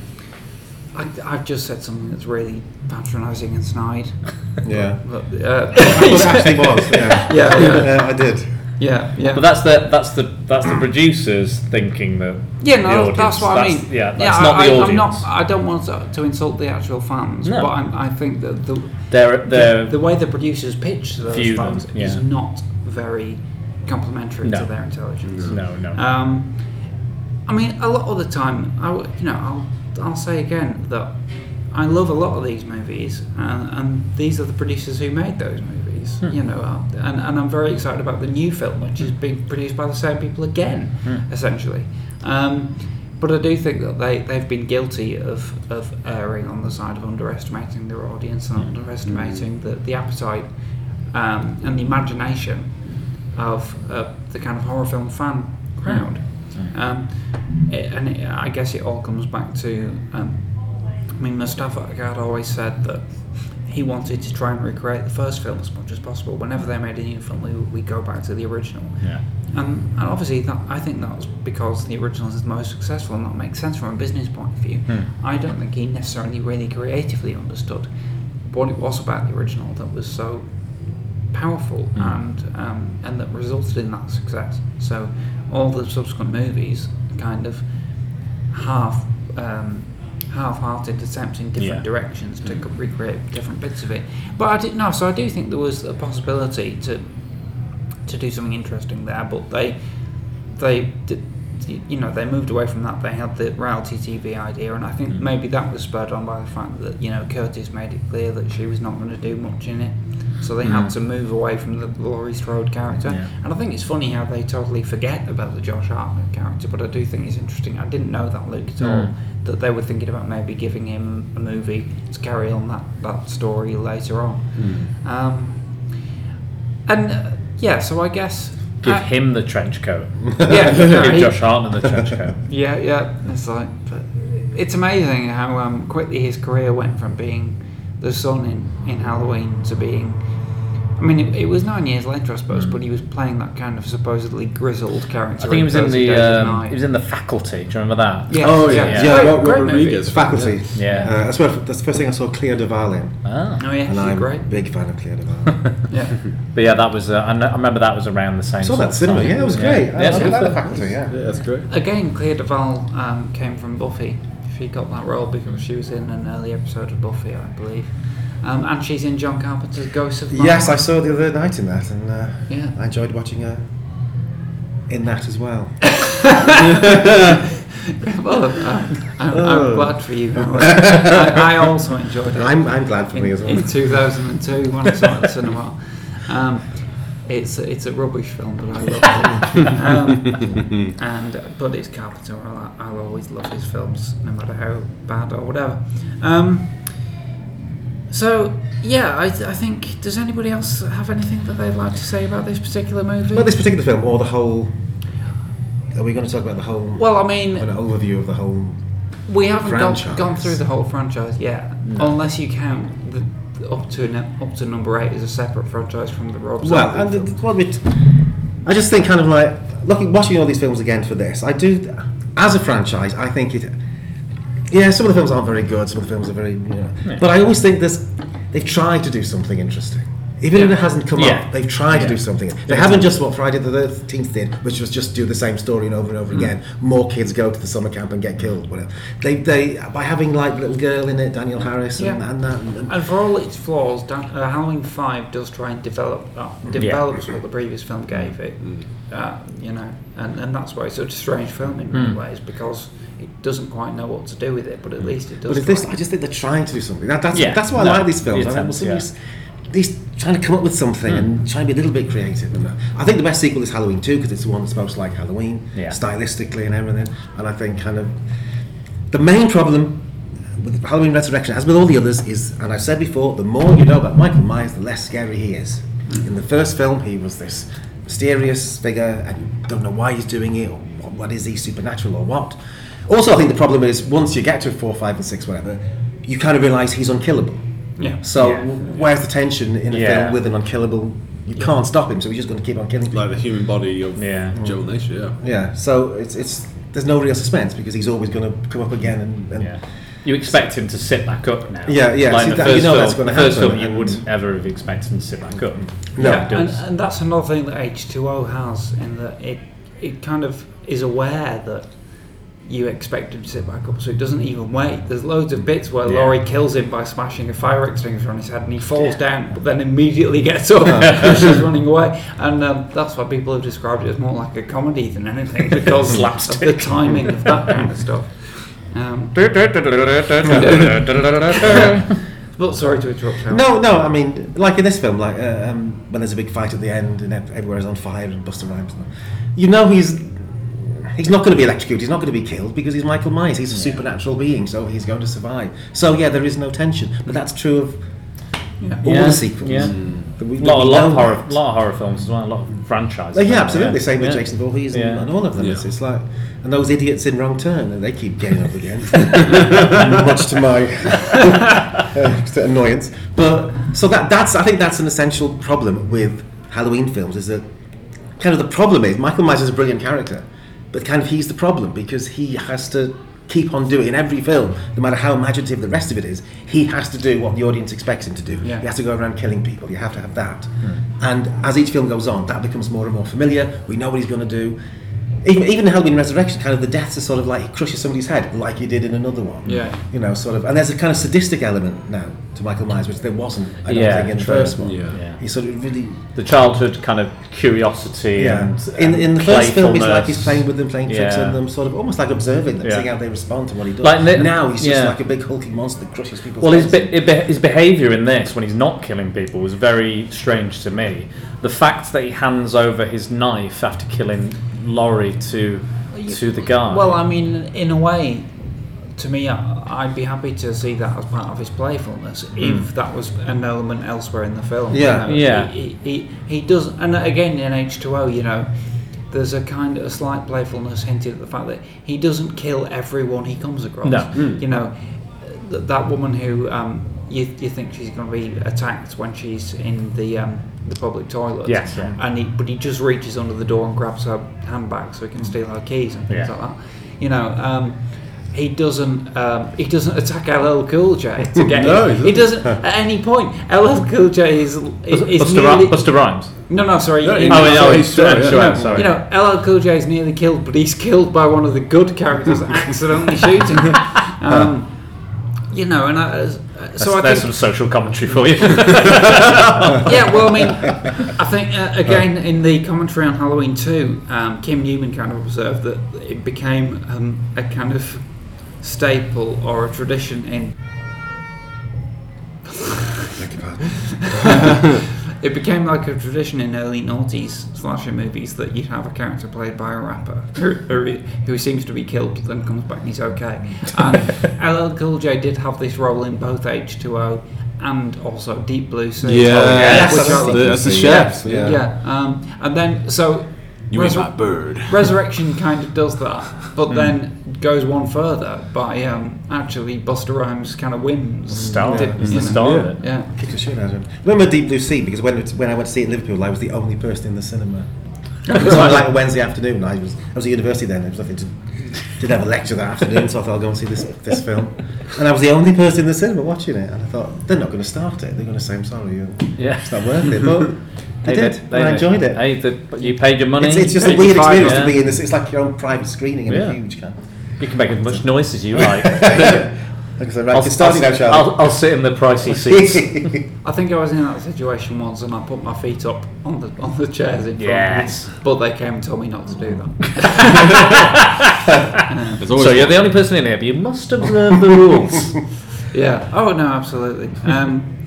I, I've just said something that's really patronising and snide.
Yeah.
But, uh,
it actually was. Yeah.
yeah, yeah,
Yeah, I did.
yeah, yeah.
But that's the that's the that's the producers thinking that.
Yeah, no,
audience,
that's what I
that's-
mean.
Yeah, that's not
I,
the
I,
audience.
I'm not. I don't want to, to insult the actual fans,
No.
but I'm, I think that the
They're they're
the way the producers pitch to those
View them,
fans
yeah.
is not very complimentary
No.
to their intelligence.
no no.
Um, I mean, a lot of the time, I, w- you know, I'll, I'll say again that I love a lot of these movies, and, and these are the producers who made those movies. You know, and, and I'm very excited about the new film, which is being produced by the same people again, essentially. Um, but I do think that they, they've been guilty of, of erring on the side of underestimating their audience and underestimating the, the appetite um, and the imagination of uh, the kind of horror film fan crowd. Um, it, and it, I guess it all comes back to, um, I mean, Moustapha Akkad always said that he wanted to try and recreate the first film as much as possible. Whenever they made a new film, we, we go back to the original.
yeah.
Um, and obviously, that, I think that was because the original is the most successful, and that makes sense from a business point of view. I don't think he necessarily really creatively understood what it was about the original that was so powerful and um, and that resulted in that success. So all the subsequent movies kind of half um, half-hearted attempts in different
Yeah.
directions to co- recreate different bits of it. But I did no, so I do think there was a possibility to to do something interesting there, but they they did, you know they moved away from that. They had the reality TV idea, and I think
Mm.
maybe that was spurred on by the fact that you know Curtis made it clear that she was not going to do much in it, so they had to move away from the Laurie Strode character.
Mm. Yeah.
And I think it's funny how they totally forget about the Josh Hartnett character, but I do think it's interesting. I didn't know that Luke at all
Mm.
that they were thinking about maybe giving him a movie to carry on that that story later on. Um, and uh, yeah, so I guess
Give
uh,
him the trench coat.
yeah, no,
Give
he-
Josh Hartnett the trench coat.
yeah, yeah. It's like, but it's amazing how um, quickly his career went from being the son in, in Halloween to being. I mean, it, it was nine years later, I suppose, but he was playing that kind of supposedly grizzled character.
I think he was in the um, he was in the faculty. Do you remember that?
Yeah,
Oh, yeah.
Yeah.
Yeah,
Great-
Rob-
great
Robert
movie.
Rodriguez.
Faculty.
Yeah.
Uh, that's, where, that's the first thing I saw Clea DuVall in.
Ah.
Oh yeah,
And
she's
I'm
great.
a big fan of Clea DuVall.
Yeah.
But yeah, that was. Uh, I, I remember that was around the same.
I saw
sort
that cinema.
time.
Yeah, it was great.
Yeah,
I,
it's
I
good
like the faculty, yeah.
Yeah, that's great.
Again, Clea DuVall um, came from Buffy She got that role because she was in an early episode of Buffy, I believe. Um, and she's in John Carpenter's Ghosts of Mars.
Yes, I saw the other night in that, and uh,
Yeah.
I enjoyed watching her in that as well.
well, uh, I'm, I'm glad for you. I, I also enjoyed it.
I'm, I'm glad for
in,
me as well.
in 2002 when I saw it at the cinema. Um, it's a, it's a rubbish film, but I love it. Um, and but it's Carpenter. I'll, I'll always love his films, no matter how bad or whatever. Um, so yeah, I, I think. Does anybody else have anything that they'd like to say about this particular movie?
About this particular film, or the whole. Are we going to talk about the whole.
Well, I mean,
an overview of the whole.
We haven't gone, gone through the whole franchise yet, unless you count the up to up to number eight is a separate franchise from the Rob
Well,
Zombie
and the,
film.
the, what it, I just think kind of like looking watching all these films again for this. I do, as a franchise, I think it. Yeah, some of the films aren't very good. Some of the films are very, you know. But I always think this. They've tried to do something interesting. Even if it hasn't come
Yeah.
up, they've tried
Yeah.
to do something. They haven't just what Friday the Thirteenth did, which was just do the same story and over and over mm. again. More kids go to the summer camp and get killed. Whatever. They, they by having like little girl in it, Danielle Harris, and,
Yeah.
and that. And,
And for all its flaws, Dan- uh, Halloween Five does try and develop uh, that, develops what the previous film gave it. Mm. Uh, you know, and, and that's why it's such a strange film in many mm. ways because it doesn't quite know what to do with it, but at least it does.
But this. I just think they're trying to do something. That, that's
Yeah,
that's why
no,
I like these films.
the
I think, well,
attempt,
these trying to come up with something and hmm. trying to be a little bit creative. And I think the best sequel is Halloween 2 because it's the one that's most like Halloween,
Yeah.
stylistically and everything. And I think kind of the main problem with Halloween Resurrection, as with all the others, is, and I've said before, the more you know about Michael Myers, the less scary he is. In the first film, he was this mysterious figure, and you don't know why he's doing it, or what, what is he, supernatural or what. Also, I think the problem is once you get to four, five, and six, whatever, you kind of realise he's unkillable.
Yeah.
So
Yeah.
where's the tension in a
Yeah.
film with an unkillable? You can't stop him, so he's just going to keep on killing people.
Like the human body of
Yeah.
Joel Nature, yeah.
Yeah. So it's it's there's no real suspense because he's always going to come up again and, and
Yeah. You expect him to sit back up now.
Yeah, yeah,
Like
see,
the
that- you know
film,
that's gonna
the first film, you wouldn't ever have expected him to sit back up.
No.
Yeah, it
and,
does.
and that's another thing that H2O has in that it it kind of is aware that you expect him to sit back up, so it doesn't even wait. There's loads of bits where
Yeah.
Laurie kills him by smashing a fire extinguisher on his head, and he falls down, but then immediately gets up and she's running away. And um, that's why people have described it as more like a comedy than anything because of the timing of that kind of stuff. Um, but sorry to interrupt. Howard.
no, no. I mean, like in this film, like uh, um, when there's a big fight at the end and everywhere is on fire and Busta Rhymes, and you know he's. He's not going to be electrocuted. He's not going to be killed because he's Michael Myers. He's a supernatural being, so he's going to survive. So yeah, there is no tension. But that's true of
Yeah.
all
Yeah,
the sequels.
yeah.
That we-
A lot, a lot of horror,
that.
lot of horror films as well. A lot of franchises.
Like, yeah, absolutely. Same with Jason Voorhees and,
Yeah.
and all of them.
Yeah.
It's, it's like, and those idiots in Wrong Turn, and they keep getting up again, much to my uh, annoyance. But so that that's I think that's an essential problem with Halloween films is that kind of the problem is Michael Myers is a brilliant character, but kind of he's the problem because he has to keep on doing in every film, no matter how imaginative the rest of it is. He has to do what the audience expects him to do.
Yeah.
He has to go around killing people. You have to have that. Hmm. And as each film goes on, that becomes more and more familiar. We know what he's going to do. Even, even in Halloween Resurrection, kind of the deaths are sort of like he crushes somebody's head, like he did in another one.
Yeah.
You know, sort of. And there's a kind of sadistic element now to Michael Myers, which there wasn't, I don't
Yeah,
think, in the first one.
Yeah.
Yeah.
He sort of really.
The childhood kind of curiosity
Yeah.
and
in, in the first film, he's like he's playing with them, playing tricks
Yeah.
on them, sort of almost like observing them,
Yeah.
seeing how they respond to what he does.
Like the-
now he's just
yeah.
like a big hulking monster that crushes people's
Well, his,
heads.
be- be- his behaviour in this, when he's not killing people, was very strange to me. The fact that he hands over his knife after killing Laurie to to the guy.
Well, I mean, in a way, to me, I- I'd be happy to see that as part of his playfulness if that was an element elsewhere in the film. you
Yeah.
know.
Yeah.
He, he, he does, and again in H2O, you know, there's a kind of a slight playfulness hinted at the fact that he doesn't kill everyone he comes across.
No.
You know, th- that woman who um, you, you think she's going to be attacked when she's in the um, the public toilet.
Yes, yeah.
And he, but he just reaches under the door and grabs her handbag so he can steal her keys and things
Yeah.
like that. You know, um, he doesn't um, he doesn't attack LL Cool J to get
No,
him.
he
He doesn't at any point. LL Cool J is, is, is
Busta,
nearly,
Rhy- Busta Rhymes.
no no sorry.
No,
in-
he-
Oh,
no,
yeah,
he's right,
yeah.
yeah.
no,
sorry.
You know, LL Cool J is nearly killed, but he's killed by one of the good characters accidentally shooting him. Um, you know, and I, uh, so I
There's
think
some social commentary for you.
yeah, well, I mean, I think uh, again in the commentary on Halloween two, um, Kim Newman kind of observed that it became um, a kind of staple or a tradition in. it became like a tradition in early noughties slasher movies that you'd have a character played by a rapper who, who, who seems to be killed but then comes back and he's okay. And LL Cool J did have this role in both H2O and also Deep Blue Sea.
Yeah,
yes,
which
that's, the, that's the
Yeah,
chef.
yeah.
yeah, um, and then so
You mean
Resur-
my bird?
Resurrection kind of does that, but then goes one further by um, actually Busta Rhymes kind of wins.
Star.
Di-
He's
you
the
know.
star of it.
Yeah,
Kick the shit out of him. Remember Deep Blue Sea because when it, when I went to see it in Liverpool, I was the only person in the cinema. It was like, like a Wednesday afternoon. I was I was at university then. There was nothing to didn't have a lecture that afternoon, so I thought I'll go and see this this film. And I was the only person in the cinema watching it. And I thought they're not going to start it. They're going to say I'm sorry. and
Yeah.
It's not worth it. But they
Hey,
did.
they-
and I enjoyed it.
Hey, the, but you paid your money.
It's, it's just a weird
your fine,
experience
yeah.
to be in this. It's like your own private screening in
Yeah.
a huge kind.
You can make as much noise as you like.
Like I said, right,
I'll,
get now,
I'll,
Charlie.
I'll, I'll sit in the pricey seats.
I think I was in that situation once, and I put my feet up on the on the chairs in front.
Yes.
but they came and told me not to do that.
There's always
so you're the only person in here, but you must observe the rules.
yeah. Oh no, absolutely. Um,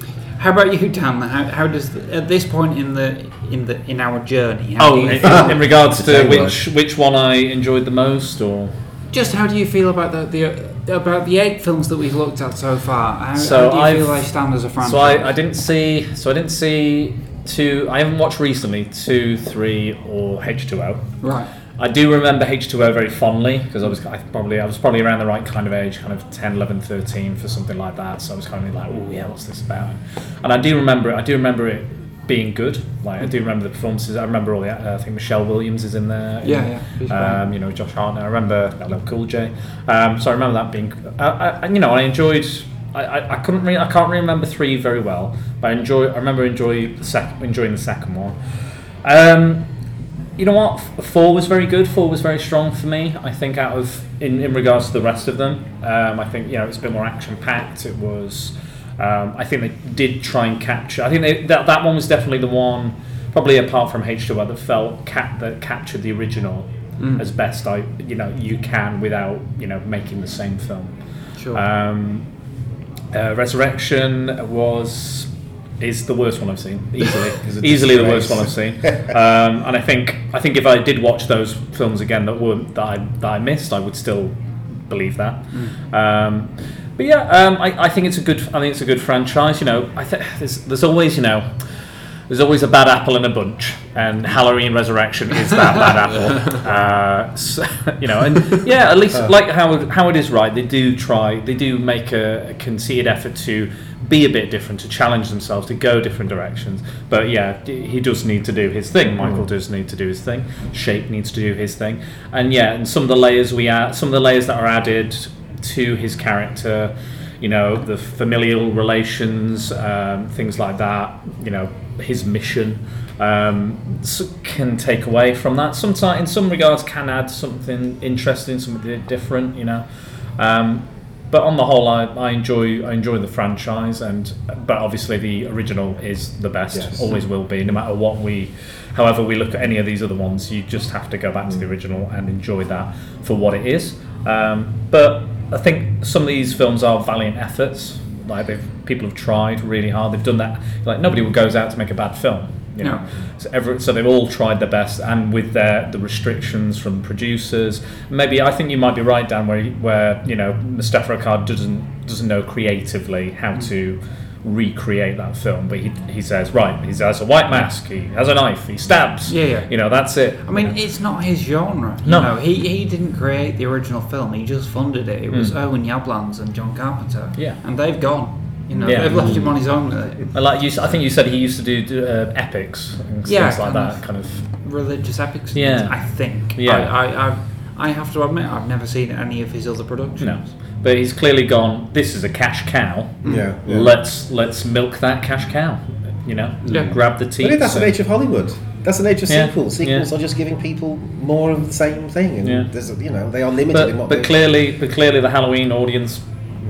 how about you, Dan? How, how does the, at this point in the in the in our journey? How
Oh,
do you
in,
feel-
in regards to
Tell you
which which one I enjoyed the most, or
Just how do you feel about the, the about the eight films that we've looked at so far? How,
So
how do you
I've-
feel they stand as a franchise?
so I, I didn't see so I didn't see two. I haven't watched recently two, three, or H two O.
right.
I do remember H2O very fondly because I was I probably I was probably around the right kind of age, kind of 10, 11, 13 for something like that. So I was kind of like, oh yeah, what's this about? And I do remember it. I do remember it being good. Like I do remember the performances. I remember all the. Uh, I think Michelle Williams is in there.
Yeah, yeah.
Um, you know Josh Hartnett. I remember LL Cool J. Um, so I remember that being. I, I, you know, I enjoyed. I, I, I couldn't really, I can't really remember three very well, but I enjoy. I remember enjoy the sec, enjoying the second one. Um, you know what? Four was very good. Four was very strong for me. I think out of in, in regards to the rest of them, um, I think you know it's a bit more action packed. It was. Um, I think they did try and capture. I think they, that that one was definitely the one, probably apart from H2O, that felt cap that captured the original as best I you know you can without you know making the same film.
Sure.
Um, uh, Resurrection was is the worst one I've seen easily.
It's
easily the worst one I've seen. Um, and I think I think if I did watch those films again that were that I, that I missed, I would still believe that. Um, but yeah, um, I, I think it's a good. I think it's a good franchise. You know, I think there's there's always you know. There's always a bad apple in a bunch, and Halloween Resurrection is that bad apple. Uh, so, you know, and yeah, at least like how how it is right. They do try. They do make a, a conceited effort to be a bit different, to challenge themselves, to go different directions. But yeah, he does need to do his thing. Michael does need to do his thing. Shape needs to do his thing. And yeah, and some of the layers we add, some of the layers that are added to his character, you know, the familial relations, um, things like that. You know, his mission um, can take away from that. Sometimes, in some regards, can add something interesting, something different. You know. Um, but on the whole, I, I enjoy I enjoy the franchise, and but obviously the original is the best,
Yes.
always will be, no matter what we, however we look at any of these other ones, you just have to go back to the original and enjoy that for what it is. Um, but I think some of these films are valiant efforts. Like they've, people have tried really hard. They've done that. Like nobody goes out to make a bad film. You know,
No.
so, every, so they've all tried their best, and with their the restrictions from producers, maybe I think you might be right, Dan, where where you know Moustapha Akkad doesn't doesn't know creatively how mm. to recreate that film, but he, he says right, he has a white mask, he has a knife, he stabs,
Yeah, yeah.
you know that's it.
I mean, it's not his genre. You
No.
know, he, he didn't create the original film. He just funded it. It was Irwin Yablans and John Carpenter.
Yeah.
And they've gone. You know,
Yeah.
they've left him on his own it.
And like you, I think you said he used to do, uh, epics and
Yeah,
things like that, kind of.
Religious epics.
Yeah.
I think.
Yeah.
I, I, I, I have to admit, I've never seen any of his other productions.
No, but he's clearly gone. This is a cash cow.
Yeah, yeah.
Let's let's milk that cash cow. You know,
Yeah.
grab the teeth.
But that's the
and-
nature of Hollywood. That's the nature of
Yeah,
sequels. Sequels
yeah.
are just giving people more of the same thing, and
Yeah.
there's, you know they are limited in
but,
what
but clearly, but clearly, the Halloween audience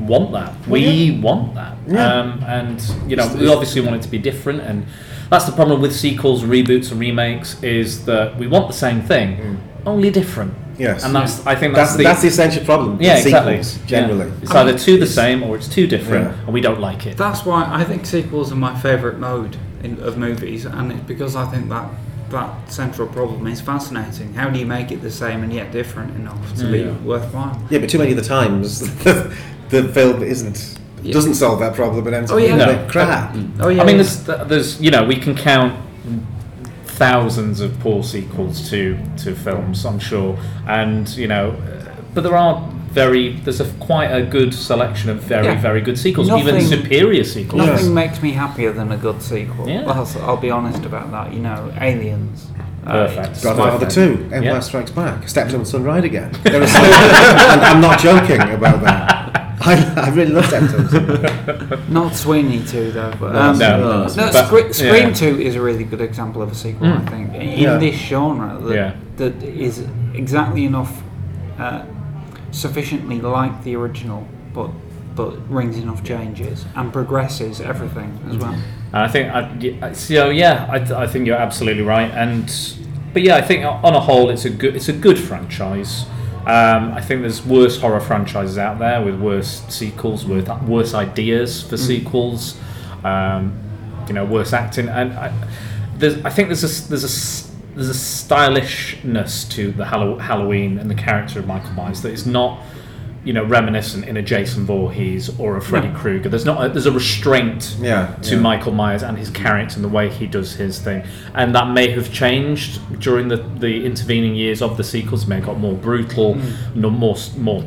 want that. We want that,
Yeah.
um, and you know, we obviously want it to be different. And that's the problem with sequels, reboots, and remakes is that we want the same thing, only different.
Yes.
and that's I think that's,
that's
the
that's the essential problem. with
yeah exactly
sequels, generally.
Yeah. It's either too the same or it's too different,
Yeah.
and we don't like it.
That's why I think sequels are my favourite mode in, of movies, and it's because I think that that central problem is fascinating. How do you make it the same and yet different enough to
Yeah.
be mm. worthwhile?
Yeah, but too many of the times the film isn't
Yeah.
doesn't solve that problem and ends
Oh,
up being
yeah.
a
No.
bit crap.
Oh yeah,
I mean, there's, there's, you know, we can count thousands of poor sequels to to films, I'm sure, and you know, uh, but there are very there's a quite a good selection of very
Yeah.
very good sequels, even superior sequels.
Nothing
Yes.
makes me happier than a good sequel.
Yeah.
I'll, I'll be honest about that. You know, Aliens. uh,
Perfect.
it's
Godfather
my
Two. Empire
Yeah.
Strikes Back, Steptoe Son Ride Again. There are some, and I'm not joking about that. I, I really love Steptoe Son.
Not Sweeney 2 though. But, um,
No,
No,
No,
that's-
but-
Scre- Scream
yeah.
2 is a really good example of a sequel,
Mm.
I think, in
Yeah.
this genre that,
Yeah.
that is exactly enough, uh, sufficiently like the original, but but brings enough changes and progresses everything as well.
And I think, I, so yeah, I, I think you're absolutely right. And but yeah, I think on a whole, it's a good it's a good franchise. Um, I think there's worse horror franchises out there with worse sequels, with worse ideas for sequels. Um, you know, worse acting, and I, there's, I think there's a there's a there's a stylishness to the Hallow- Halloween and the character of Michael Myers that is not you know reminiscent in a Jason Voorhees or a Freddy Krueger. There's not a, there's a restraint
Yeah,
to
yeah.
Michael Myers and his character and the way he does his thing, and that may have changed during the, the intervening years of the sequels. May have got more brutal, no, more more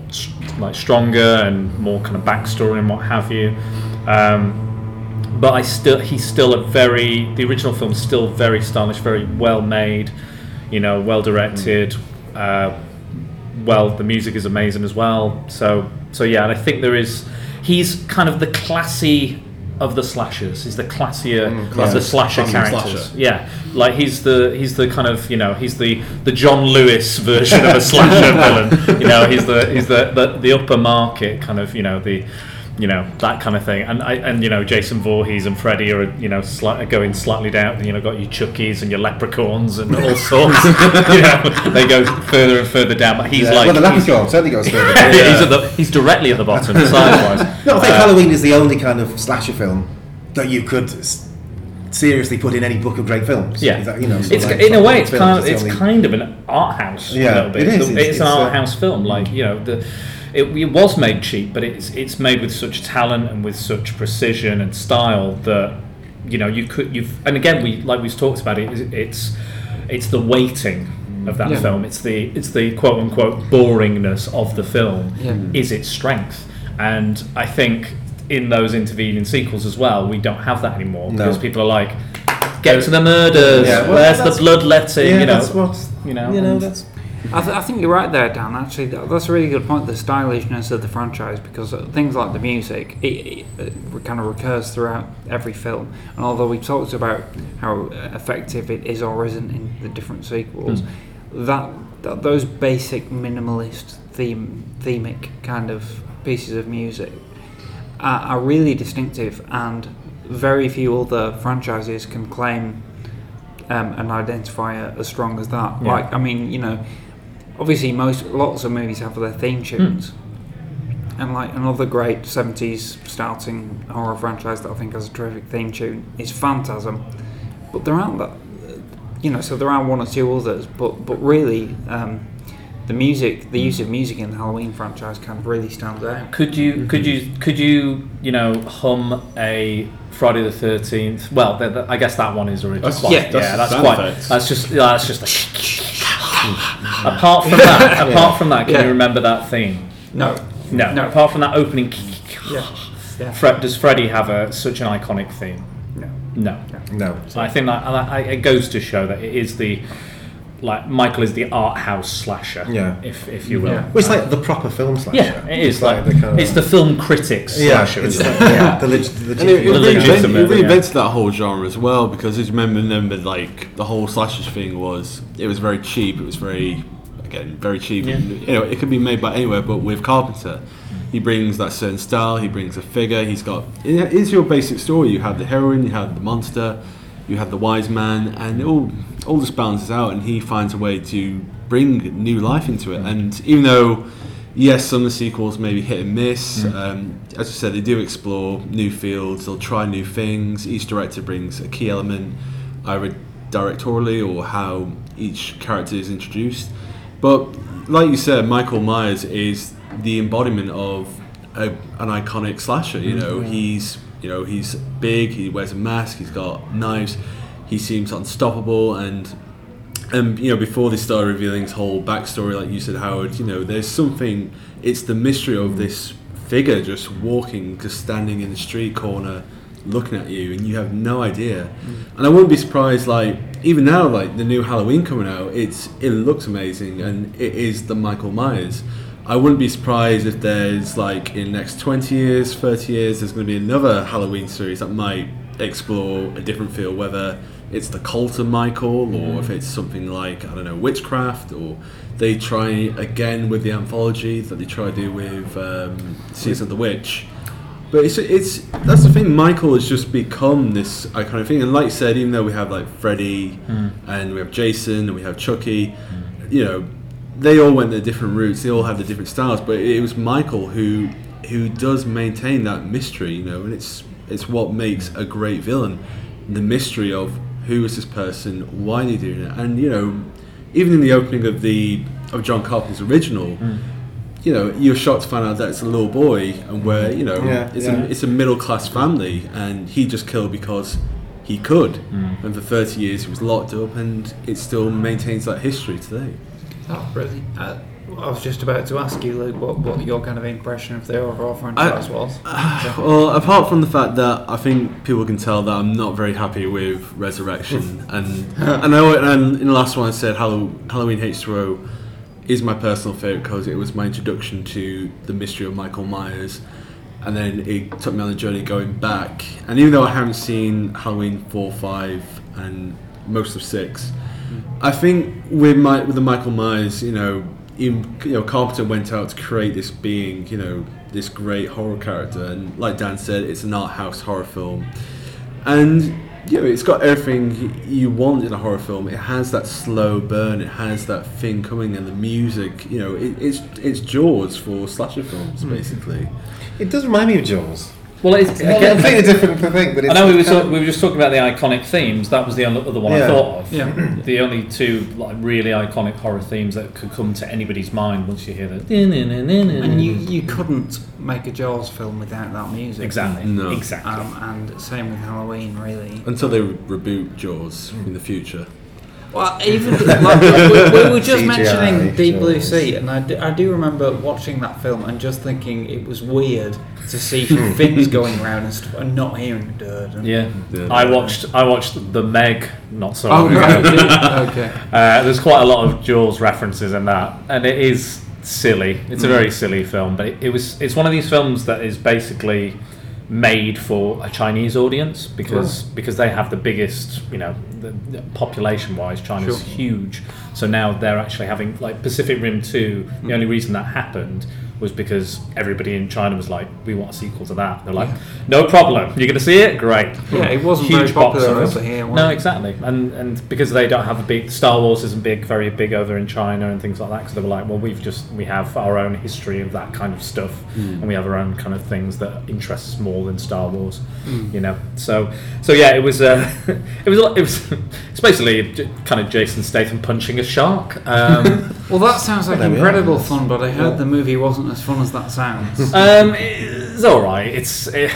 like stronger and more kind of backstory and what have you. Um, but I still he's still a very the original film's still very stylish, very well made, you know, well directed. Uh, well, the music is amazing as well. So so yeah, and I think there is he's kind of the classy of the slashers. He's the classier of the slasher characters.
slasher.
Yeah, like he's the he's the kind of you know he's the the John Lewis version of a slasher villain. You know, he's the he's the, the the upper market kind of you know the you know that kind of thing. And I and you know Jason Voorhees and Freddy are you know sli- going slightly down. You know, got your Chuckies and your leprechauns and all sorts. you know, they go further and further down. But he's
Yeah,
like
well, the
he's,
Leprechaun certainly goes further.
he's at the he's directly at the bottom size wise.
No, I think Halloween is the only kind of slasher film that you could s- seriously put in any book of great films.
Yeah,
that, you know,
it's
like
in a way it's kind of
the
it's
only-
kind of an art house.
Yeah,
a bit.
it is,
It's,
it's-
it's an
it's,
art
uh,
house film. Like you know the. It, it was made cheap, but it's it's made with such talent and with such precision and style that you know you could you've and again we like we've talked about it it's it's, it's the weighting of that
Yeah.
film. It's the it's the quote unquote boringness of the film.
Yeah. Mm.
is its strength. And I think in those intervening sequels as well we don't have that anymore
No.
because people are like get to the murders.
Yeah, well,
where's the bloodletting?
Yeah,
you know?
that's what
you know,
You know, that's
I, th- I think you're right there, Dan. Actually, That- that's a really good point. The stylishness of the franchise, because things like the music, it, it, it kind of recurs throughout every film. And although we talked about how effective it is or isn't in the different sequels, that, that those basic minimalist theme, themic kind of pieces of music are, are really distinctive, and very few other franchises can claim um, an identifier as strong as that.
Yeah.
Like, I mean, you know, obviously most lots of movies have their theme tunes. And like another great 70s starting horror franchise that I think has a terrific theme tune is Phantasm. But there aren't that, you know, so there are one or two others, but but really, um, the music, the use of music in the Halloween franchise kind of really stands out.
Could you could you could you you know hum a Friday the Thirteenth? Well, th th I guess that one is original.
That's-
quite-
yeah,
that's
yeah, that's
sound
quite.
effects.
That's just yeah, that's just. Like, apart from that, apart from that, can
Yeah.
you remember that theme?
No,
No.
No.
Apart from that opening,
yeah, yeah,
Fred, does Freddy have a such an iconic theme?
no.
No.
no.
So I think that, that it goes to show that it is the like Michael is the art house slasher,
Yeah.
if if you will.
Yeah.
Well, it's like the proper film slasher.
Yeah, it is
It's
like,
the kind of-
it's the film critics
yeah,
slasher.
it's like, yeah, the, leg- the
And it, it,
legitimate-
reinvented,
legitimate,
it
yeah.
that whole genre as well because as you remember, remember like the whole slashers thing was it was very cheap. It was very again very cheap.
Yeah.
You know, it could be made by anywhere, but with Carpenter, he brings that certain style. He brings a figure. He's got it is your basic story. You have the heroine, you have the monster, you have the wise man, and it all all just balances out. And he finds a way to bring new life into it. And even though yes, some of the sequels maybe hit and miss. Um, as I said, they do explore new fields. They'll try new things. Each director brings a key element, either directorially or how each character is introduced. But like you said, Michael Myers is the embodiment of a, an iconic slasher. You know, mm-hmm. he's you know he's big. He wears a mask. He's got knives. He seems unstoppable and and you know before they start revealing his whole backstory like you said howard you know there's something it's the mystery of mm-hmm. this figure just walking just standing in the street corner looking at you and you have no idea. And i wouldn't be surprised like even now like the new halloween coming out it's it looks amazing and it is the michael myers. I wouldn't be surprised if there's like in the next 20 years 30 years there's going to be another halloween series that might explore a different field whether it's the cult of Michael, or if it's something like I don't know witchcraft, or they try again with the anthology that they try to do with um, Season of the Witch. But it's it's that's the thing. Michael has just become this iconic thing, and like you said, even though we have like Freddy hmm. and we have Jason and we have Chucky, hmm. you know, they all went their different routes. They all have the different styles, but it was Michael who who does maintain that mystery, you know, and it's it's what makes a great villain. The mystery of who is this person, why are they doing it, and you know, even in the opening of the of John Carpenter's original, hmm. You know, you're shocked to find out that it's a little boy, and where you know
Yeah,
it's
yeah.
a it's a middle class family, and he just killed because he could, and for 30 years he was locked up, and it still maintains that history today.
Oh, brilliant. Uh, I was just about to ask you, Luke, what, what your kind of impression of the overall franchise was.
Well, apart from the fact that I think people can tell that I'm not very happy with Resurrection, and I know, and in the last one I said Hallow- Halloween H2O is my personal favorite because it was my introduction to the mystery of Michael Myers, and then it took me on a journey going back. And even though I haven't seen Halloween four, five, and most of six, I think with my with the Michael Myers, you know, even, you know, Carpenter went out to create this being, you know, this great horror character, and like Dan said, it's an art house horror film, and know, it's got everything you want in a horror film. It has that slow burn, it has that thing coming, and the music. You know, it, it's it's Jaws for slasher films, hmm. basically.
It does remind me of Jaws.
Well, it's,
Well,
again,
completely different thing, but it's
I know we were,
kind
talk, we were just talking about the iconic themes. That was the only other one I thought of.
Yeah.
The only two like really iconic horror themes that could come to anybody's mind once you hear that. And
And you, you couldn't make a Jaws film without that music.
exactly,
No.
exactly.
Um, and same with Halloween, really.
Until they reboot Jaws in the future.
Well, even like, we, we were just
CGI
mentioning Deep Blue Sea, and I do, I do remember watching that film and just thinking it was weird to see fins going around and stuff, and not hearing the dirt. And,
yeah.
Yeah.
I watched I watched the Meg not so
Oh
long
right,
ago.
okay.
Uh, there's quite a lot of Jaws references in that, and it is silly. It's a very silly film, but it, it was. It's one of these films that is basically made for a Chinese audience because because they have the biggest, you know, the, the population-wise, China's
Sure.
huge. So now they're actually having like Pacific Rim Two. The hmm. only reason that happened was because everybody in China was like, "We want a sequel to that." They're like, "No problem. You're going to see it? Great."
Yeah, it wasn't
Huge
very
box
popular
office.
over here. was
No,
it?
exactly, and and because they don't have a big Star Wars isn't big, very big over in China and things like that. Because they were like, well, we've just we have our own history of that kind of stuff, and we have our own kind of things that interest us more than Star Wars, you know. So so yeah, it was uh, it was it was it's basically kind of Jason Statham punching a shark. Um,
Well, that sounds like
There
incredible fun, but I heard the movie wasn't as fun as that sounds.
um, it's all right. It's it,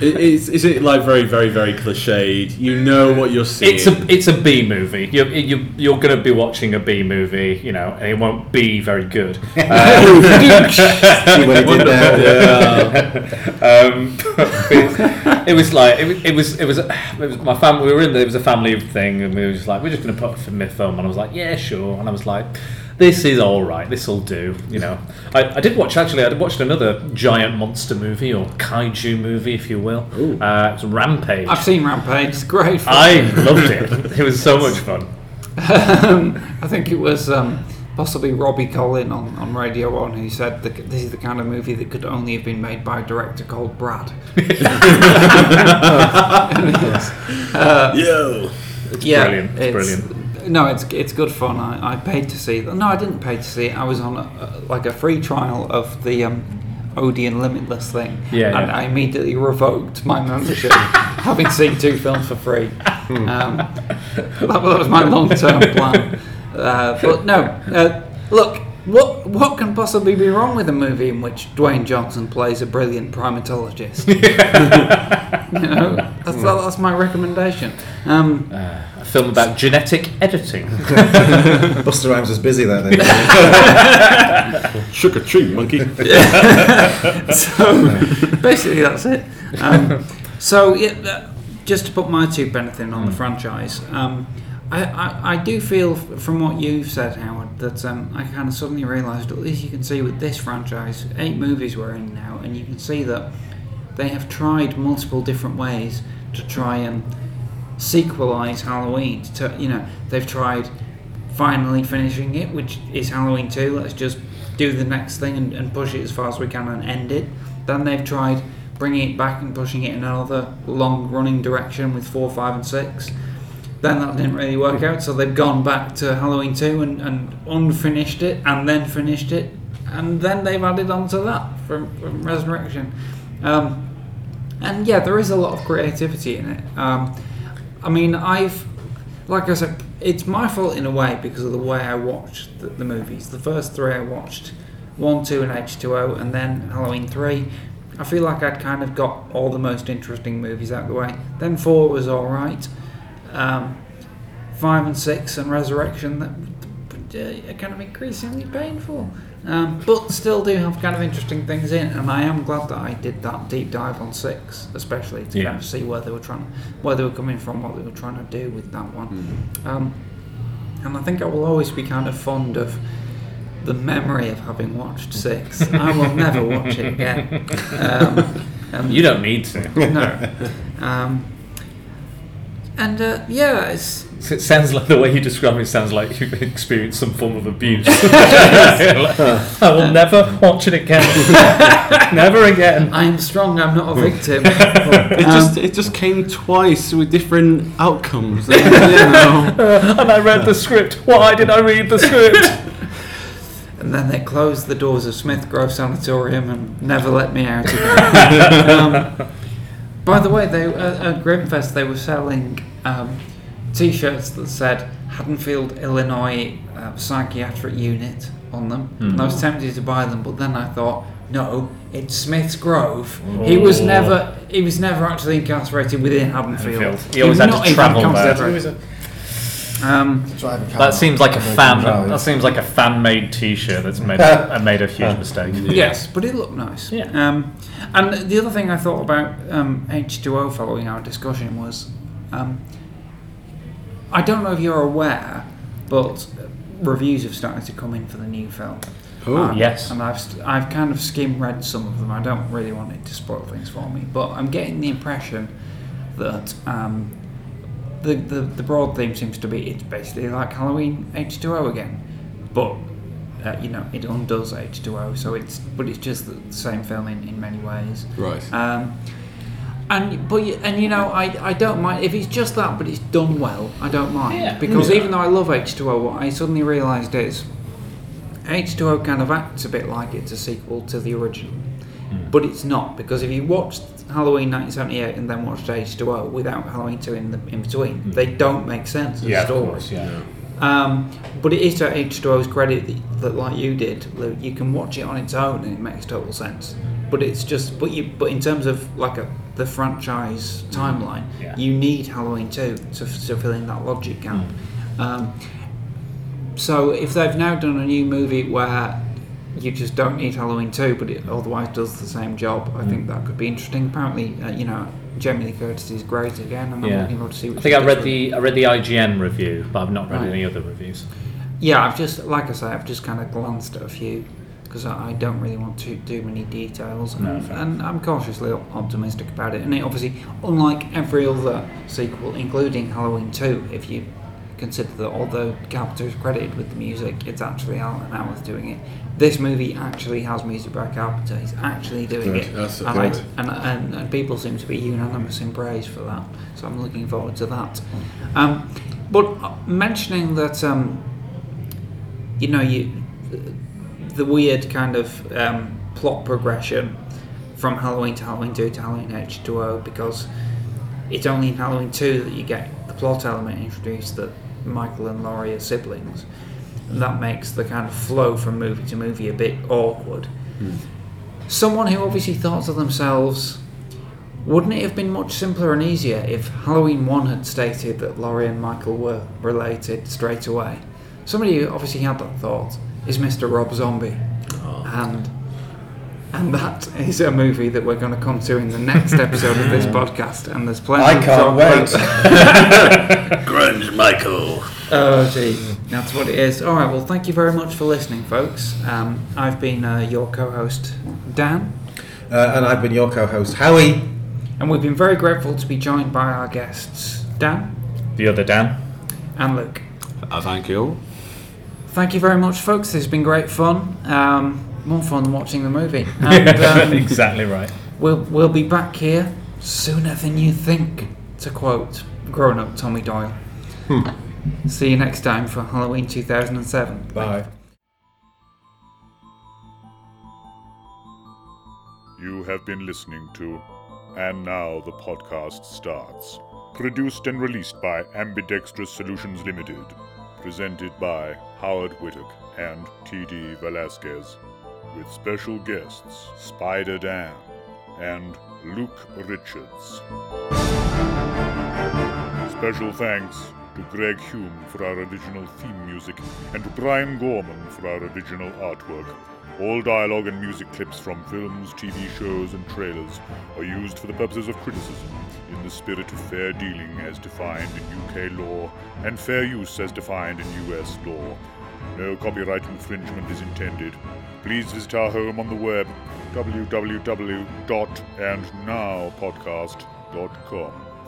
It- Is, is it like very, very, very cliched? You know what you're seeing.
It's a it's a B movie. You're you you're going to be watching a B movie, you know, and it won't be very good.
See what he
um, it, it was like it was it was it was, it was my family. We were in there. It was a family thing, and we were just like, we're just going to put a myth film. And I was like, yeah, sure. And I was like, this is all right. This will do. You know, I, I did watch actually. I watched another giant monster movie or kaiju movie, if you will. Uh, it was Rampage.
I've seen Rampage. It's great. fun.
I loved it. It was so much fun.
um, I think it was um, possibly Robbie Collin on, on Radio One who said that this is the kind of movie that could only have been made by a director called Brad.
Yo.
It's brilliant. It's, brilliant.
No, it's it's good fun. I, I paid to see. No, I didn't pay to see it. I was on a, a, like a free trial of the um, Odeon Limitless thing,
Yeah,
and
yeah.
I immediately revoked my membership, having seen two films for free. Um, that, that was my long-term plan. Uh, but no, uh, look. What what can possibly be wrong with a movie in which Dwayne Johnson plays a brilliant primatologist? you know, that's, that's my recommendation. Um,
A film about genetic editing.
Busta Rhymes was busy that day.
Shook a tree, monkey.
so basically that's it. Um, so yeah, uh, just to put my two pence in on the franchise, um, I, I, do feel from what you've said, Howard, that um, I kind of suddenly realised, at least you can see with this franchise, eight movies we're in now, and you can see that they have tried multiple different ways to try and sequelize Halloween. To you know, they've tried finally finishing it, which is Halloween 2. Let's just do the next thing and, and push it as far as we can and end it. Then they've tried bringing it back and pushing it in another long running direction with 4, 5, and 6. Then that didn't really work out, so they've gone back to Halloween 2 and, and unfinished it and then finished it. And then they've added on to that from, from Resurrection. Um, and yeah, there is a lot of creativity in it. Um, I mean, I've, like I said, it's my fault in a way because of the way I watched the, the movies. The first three I watched, one, two, and H2O, and then Halloween three. I feel like I'd kind of got all the most interesting movies out of the way. Then four was all right. Um, five and six and Resurrection that uh, are kind of increasingly painful. Um, but still do have kind of interesting things in, and I am glad that I did that deep dive on six, especially to
Yeah.
kind of see where they were trying, where they were coming from, what they were trying to do with that one. Um, and I think I will always be kind of fond of the memory of having watched six. I will never watch it again. Um, and
You don't need to.
no. Um, and uh, yeah, it's
It sounds like the way you describe it sounds like you've experienced some form of abuse. I will never watch it again. never again.
I'm strong. I'm not a victim.
It just it just came twice with different outcomes. you know.
And I read the script. Why did I read the script?
and then they closed the doors of Smith Grove Sanatorium and never let me out again. um, by the way, they uh, at Grimmfest they were selling um, T-shirts that said Haddonfield, Illinois uh, Psychiatric Unit on them. And I was tempted to buy them, but then I thought, no, it's Smith's Grove. He was never he was never actually incarcerated within Haddonfield.
Haddonfield. He always had to travel there.
Considered- Um,
Drive a car.
That seems like a fan.
Drive.
That seems like a fan-made T-shirt that's made a, made a huge mistake.
Yes, but it looked nice.
Yeah.
Um, and the other thing I thought about um, H2O following our discussion was um, I don't know if you're aware, but reviews have started to come in for the new film.
Oh,
Um,
yes.
And I've, st- I've kind of skim read some of them. I don't really want it to spoil things for me, but I'm getting the impression that um, the, the, the broad theme seems to be it's basically like Halloween H2O again. But uh, you know, it undoes H2O, so it's but it's just the same film in, in many ways.
Right.
Um, and but and you know, I, I don't mind if it's just that, but it's done well. I don't mind
Yeah.
because
Yeah.
even though I love H2O, what I suddenly realised is H2O kind of acts a bit like it's a sequel to the original, but it's not because if you watched Halloween 1978 and then watched H2O without Halloween 2 in the in between, they don't make sense as
Yeah, of course. Yeah.
Um, but it is to H2O's credit that, that, like you did, Lou, you can watch it on its own and it makes total sense. but it's just but you but in terms of like a the franchise timeline,
Yeah.
you need Halloween two to, to fill in that logic gap. Um, so if they've now done a new movie where you just don't need Halloween 2, but it otherwise does the same job, I think that could be interesting. Apparently, uh, you know, Jamie Lee Curtis is great again, and I'm
Yeah.
looking forward to see what
I think I read the I read the IGN review, but I've not read
Right.
any other reviews.
Yeah, I've just, like I say, I've just kind of glanced at a few because I I don't really want to do many details,
No,
and, and I'm cautiously optimistic about it. And it obviously, unlike every other sequel, including Halloween 2, if you consider that although Carpenter is credited with the music, it's actually Alan Howarth doing it. This movie actually has music by Carpenter. He's actually doing it, and, I- and, and, and people seem to be unanimous in praise for that. So I'm looking forward to that. Um, but uh, mentioning that. Um, you know, you the weird kind of um, plot progression from Halloween to Halloween 2 to Halloween H2O because it's only in Halloween 2 that you get the plot element introduced that Michael and Laurie are siblings. And that makes the kind of flow from movie to movie a bit awkward. Hmm. Someone who obviously thought to themselves, wouldn't it have been much simpler and easier if Halloween 1 had stated that Laurie and Michael were related straight away? Somebody who obviously had that thought is Mr. Rob Zombie. Oh. And and that is a movie that we're going to come to in the next episode of this podcast. And there's plenty
I can't wait.
about.
Grunge Michael.
Oh, gee, that's what it is. All right, well, thank you very much for listening, folks. Um, I've been uh, your co-host Dan,
Uh, and I've been your co-host Howie.
and we've been very grateful to be joined by our guests Dan
The other Dan.
and Luke.
Uh, thank you.
Thank you very much, folks. This has been great fun. Um, more fun than watching the movie. And um,
exactly right.
we'll, we'll be back here sooner than you think, to quote grown up Tommy Doyle. Hmm. See you next time for Halloween 2007.
Bye.
You have been listening to And Now the Podcast Starts. Produced and released by Ambidextrous Solutions Limited. Presented by Howard Whittock and T.D. Velasquez. With special guests Spider Dan and Luke Richards. Special thanks to Greg Hume for our original theme music and to Brian Gorman for our original artwork. All dialogue and music clips from films, TV shows, and trailers are used for the purposes of criticism in the spirit of fair dealing as defined in UK law and fair use as defined in US law. No copyright infringement is intended. Please visit our home on the web www.andnowpodcast.com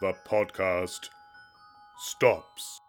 the podcast stops.